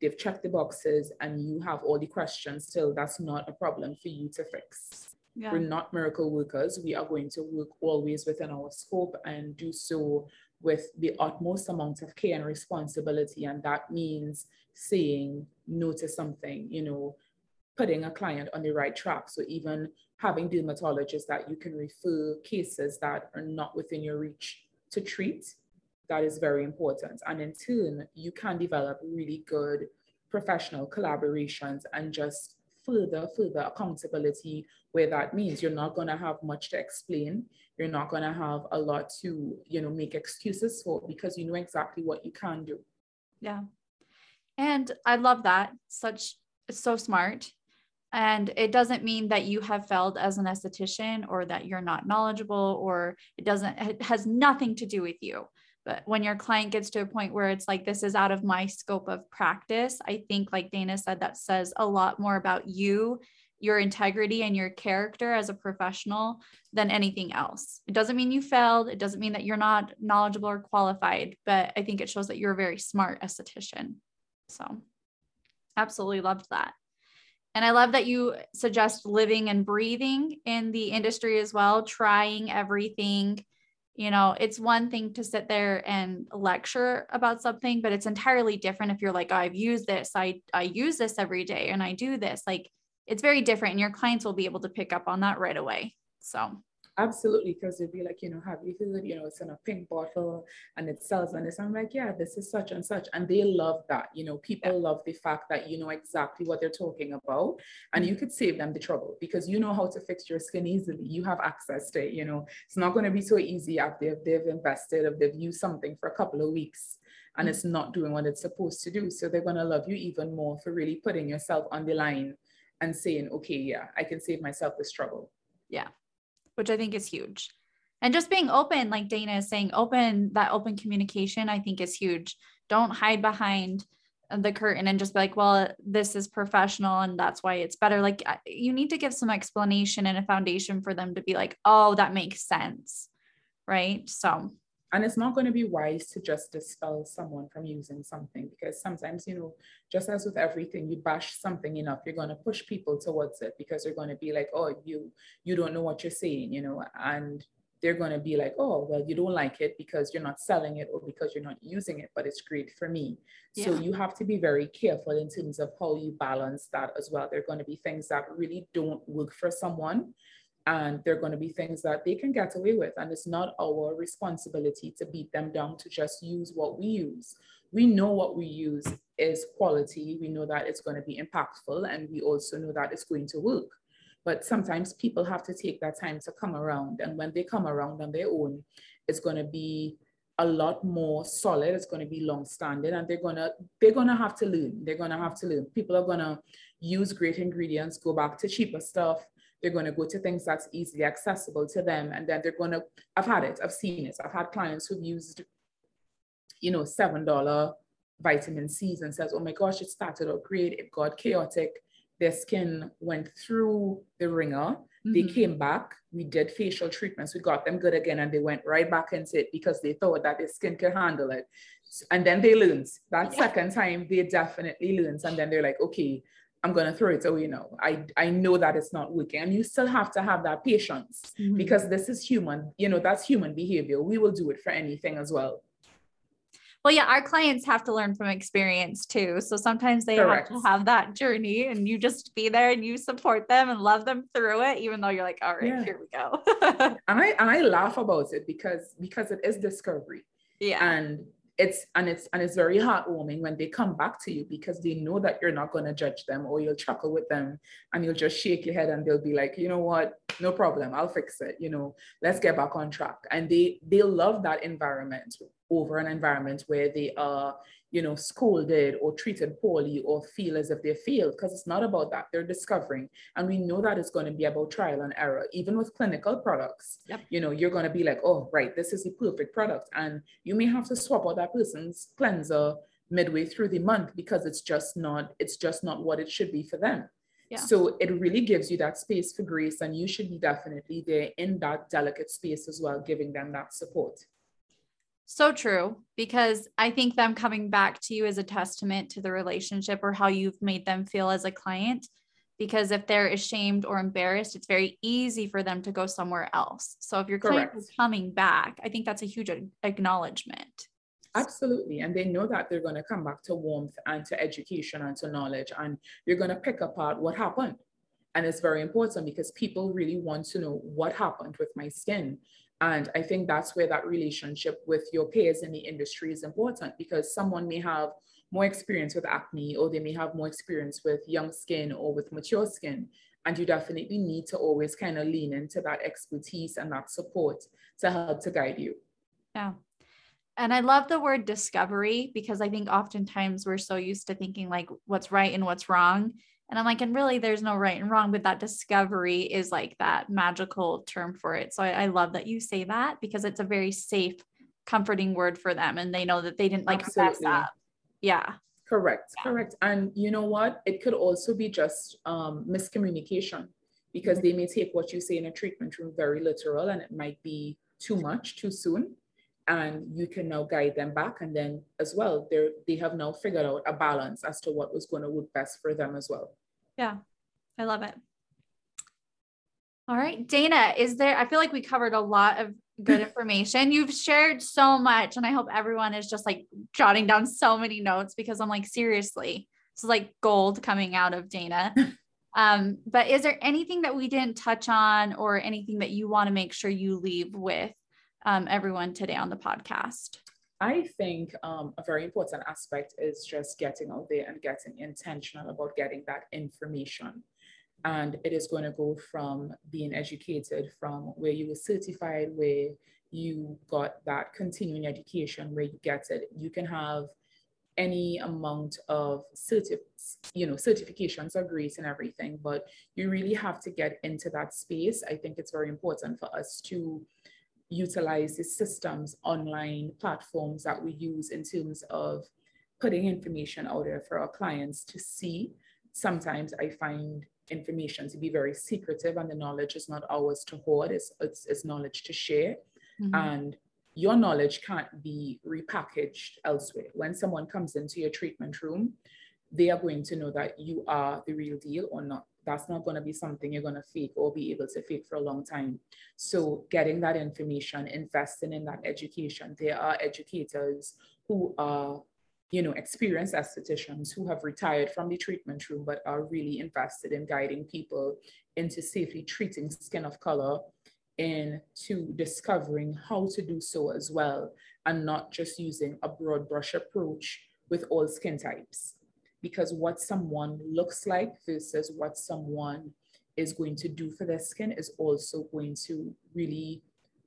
they've checked the boxes and you have all the questions still, that's not a problem for you to fix. Yeah. We're not miracle workers. We are going to work always within our scope and do so with the utmost amount of care and responsibility. And that means saying no to something, you know, putting a client on the right track. So even having dermatologists that you can refer cases that are not within your reach to treat that is very important. And in turn, you can develop really good professional collaborations and just further, further accountability where that means you're not going to have much to explain. You're not going to have a lot to, you know, make excuses for because you know exactly what you can do.
Yeah. And I love that. Such, so smart. And it doesn't mean that you have failed as an esthetician or that you're not knowledgeable or it doesn't, it has nothing to do with you. But when your client gets to a point where it's like, this is out of my scope of practice, I think, like Dana said, that says a lot more about you, your integrity, and your character as a professional than anything else. It doesn't mean you failed. It doesn't mean that you're not knowledgeable or qualified, but I think it shows that you're a very smart esthetician. So, absolutely loved that. And I love that you suggest living and breathing in the industry as well, trying everything you know it's one thing to sit there and lecture about something but it's entirely different if you're like oh, i've used this. I i use this every day and i do this. Like it's very different and your clients will be able to pick up on that right away. So
Absolutely, because they'd be like, you know, have you it? You know, it's in a pink bottle and it sells on this. I'm like, yeah, this is such and such. And they love that. You know, people yeah. love the fact that you know exactly what they're talking about and you mm-hmm. could save them the trouble because you know how to fix your skin easily. You have access to it, you know. It's not going to be so easy after if they've invested, if they've used something for a couple of weeks and mm-hmm. it's not doing what it's supposed to do. So they're going to love you even more for really putting yourself on the line and saying, okay, yeah, I can save myself this trouble.
Yeah which I think is huge. And just being open, like Dana is saying, open that open communication, I think is huge. Don't hide behind the curtain and just be like, well, this is professional and that's why it's better. Like you need to give some explanation and a foundation for them to be like, oh, that makes sense. Right. So
and it's not going to be wise to just dispel someone from using something because sometimes, you know, just as with everything, you bash something enough, you're going to push people towards it because they're going to be like, oh, you you don't know what you're saying, you know, and they're going to be like, oh, well, you don't like it because you're not selling it or because you're not using it, but it's great for me. Yeah. So you have to be very careful in terms of how you balance that as well. There are going to be things that really don't work for someone and they're going to be things that they can get away with and it's not our responsibility to beat them down to just use what we use. We know what we use is quality we know that it's going to be impactful and we also know that it's going to work. But sometimes people have to take that time to come around and when they come around on their own it's going to be a lot more solid it's going to be long standing and they're going to they're going to have to learn they're going to have to learn. People are going to use great ingredients go back to cheaper stuff they're going to go to things that's easily accessible to them. And then they're going to, I've had it, I've seen it. I've had clients who've used, you know, $7 vitamin C's and says, oh my gosh, it started out great. It got chaotic. Their skin went through the wringer. Mm-hmm. They came back. We did facial treatments. We got them good again. And they went right back into it because they thought that their skin could handle it. And then they learned that yeah. second time, they definitely learned. And then they're like, okay, I'm going to throw it away now. I, I know that it's not working. And you still have to have that patience mm-hmm. because this is human. You know, that's human behavior. We will do it for anything as well.
Well, yeah, our clients have to learn from experience too. So sometimes they Correct. have to have that journey and you just be there and you support them and love them through it, even though you're like, all right, yeah. here we go.
and I and I laugh about it because because it is discovery. (laughs)
Yeah.
And it's and it's and it's very heartwarming when they come back to you because they know that you're not going to judge them or you'll chuckle with them and you'll just shake your head and they'll be like you know what? No problem. I'll fix it. You know let's get back on track. And they they love that environment over an environment where they are you know, scolded or treated poorly or feel as if they failed because it's not about that. They're discovering. And we know that it's going to be about trial and error. Even with clinical products,
yep.
you know, you're going to be like, oh, right, this is the perfect product. And you may have to swap out that person's cleanser midway through the month because it's just not, it's just not what it should be for them.
Yeah.
So it really gives you that space for grace, and you should be definitely there in that delicate space as well, giving them that support.
So true. Because I think them coming back to you is a testament to the relationship or how you've made them feel as a client. Because if they're ashamed or embarrassed, it's very easy for them to go somewhere else. So if your client Correct. is coming back, I think that's a huge acknowledgement.
Absolutely. And they know that they're going to come back to warmth and to education and to knowledge. And you're going to pick apart what happened. And it's very important because people really want to know what happened with my skin. And I think that's where that relationship with your peers in the industry is important because someone may have more experience with acne or they may have more experience with young skin or with mature skin. And you definitely need to always kind of lean into that expertise and that support to help to guide you.
Yeah. And I love the word discovery because I think oftentimes we're so used to thinking like what's right and what's wrong. And I'm like, and really, there's no right and wrong, but that discovery is like that magical term for it. So I, I love that you say that because it's a very safe, comforting word for them. And they know that they didn't like Absolutely. mess up. Yeah.
Correct. Yeah. Correct. And you know what? It could also be just um, miscommunication because mm-hmm. they may take what you say in a treatment room very literal and it might be too much too soon and you can now guide them back and then as well they they have now figured out a balance as to what was going to work best for them as well
yeah i love it all right dana is there i feel like we covered a lot of good (laughs) information. You've shared so much, and I hope everyone is just like jotting down so many notes because I'm like, seriously, this is like gold coming out of Dana. (laughs) um, but is there anything that we didn't touch on or anything that you want to make sure you leave with um, everyone today on the podcast?
I think um, a very important aspect is just getting out there and getting intentional about getting that information. And it is going to go from being educated from where you were certified, where you got that continuing education, where you get it. You can have any amount of certi- you know certifications are great and everything but you really have to get into that space i think it's very important for us to utilize the systems online platforms that we use in terms of putting information out there for our clients to see sometimes i find information to be very secretive and the knowledge is not ours to hoard it's, it's, it's knowledge to share mm-hmm. and your knowledge can't be repackaged elsewhere. When someone comes into your treatment room, they are going to know that you are the real deal or not. That's not going to be something you're going to fake or be able to fake for a long time. So, getting that information, investing in that education. There are educators who are, you know, experienced estheticians who have retired from the treatment room but are really invested in guiding people into safely treating skin of color into discovering how to do so as well and not just using a broad brush approach with all skin types. Because what someone looks like versus what someone is going to do for their skin is also going to really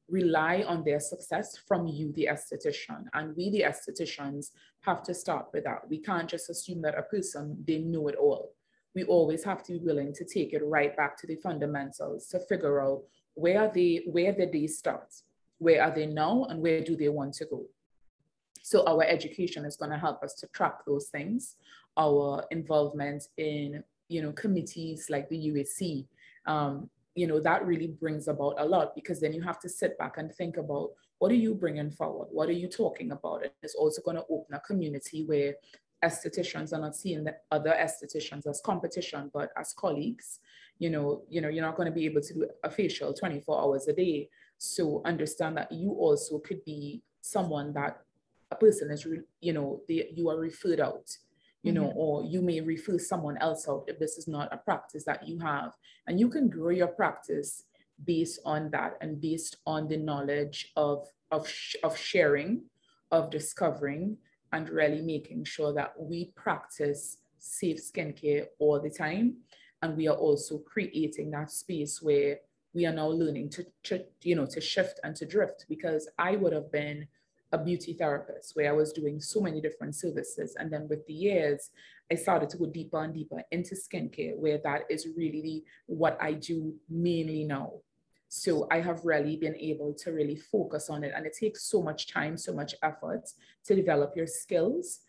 rely on their success from you, the esthetician. And we, the estheticians, have to start with that. We can't just assume that a person, they know it all. We always have to be willing to take it right back to the fundamentals to figure out where they, where did they start? Where are they now and where do they want to go? So our education is going to help us to track those things. Our involvement in, you know, committees like the UAC, um, you know, that really brings about a lot because then you have to sit back and think about what are you bringing forward? What are you talking about? And it's also going to open a community where estheticians are not seeing the other estheticians as competition, but as colleagues you know, you know, you're not going to be able to do a facial 24 hours a day. So understand that you also could be someone that a person is, you know, they, you are referred out, you mm-hmm. know, or you may refer someone else out if this is not a practice that you have. And you can grow your practice based on that and based on the knowledge of, of, of sharing, of discovering, and really making sure that we practice safe skincare all the time and we are also creating that space where we are now learning to, to, you know to shift and to drift because i would have been a beauty therapist where i was doing so many different services. And then with the years i started to go deeper and deeper into skincare where that is really what i do mainly now. So i have really been able to really focus on it. And it takes so much time so much effort to develop your skills.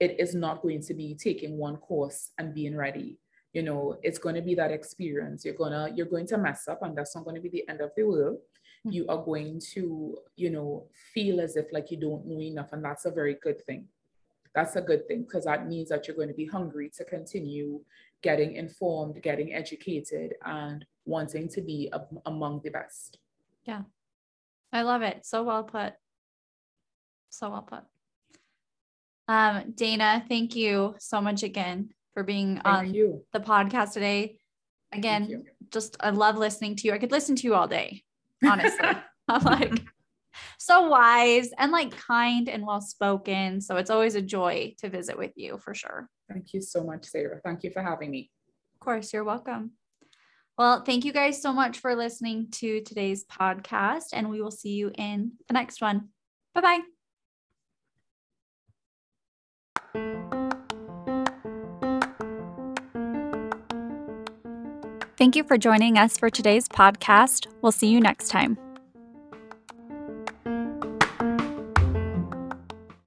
It is not going to be taking one course and being ready. You know it's going to be that experience. You're gonna you're going to mess up and that's not going to be the end of the world. You are going to you know feel as if like you don't know enough and that's a very good thing. That's a good thing because that means that you're going to be hungry to continue getting informed getting educated and wanting to be a, among the best.
Yeah. I love it. So well put. So well put. Um, Dana, thank you so much again for being Thank on you. the podcast today. Again, just I love listening to you. I could listen to you all day, honestly. (laughs) I'm like so wise and like kind and well spoken. So it's always a joy to visit with you for sure.
Thank you so much, Sarah. Thank you for having me.
Of course, you're welcome. Well, thank you guys so much for listening to today's podcast, and we will see you in the next one. Bye bye. Thank you for joining us for today's podcast. We'll see you next time.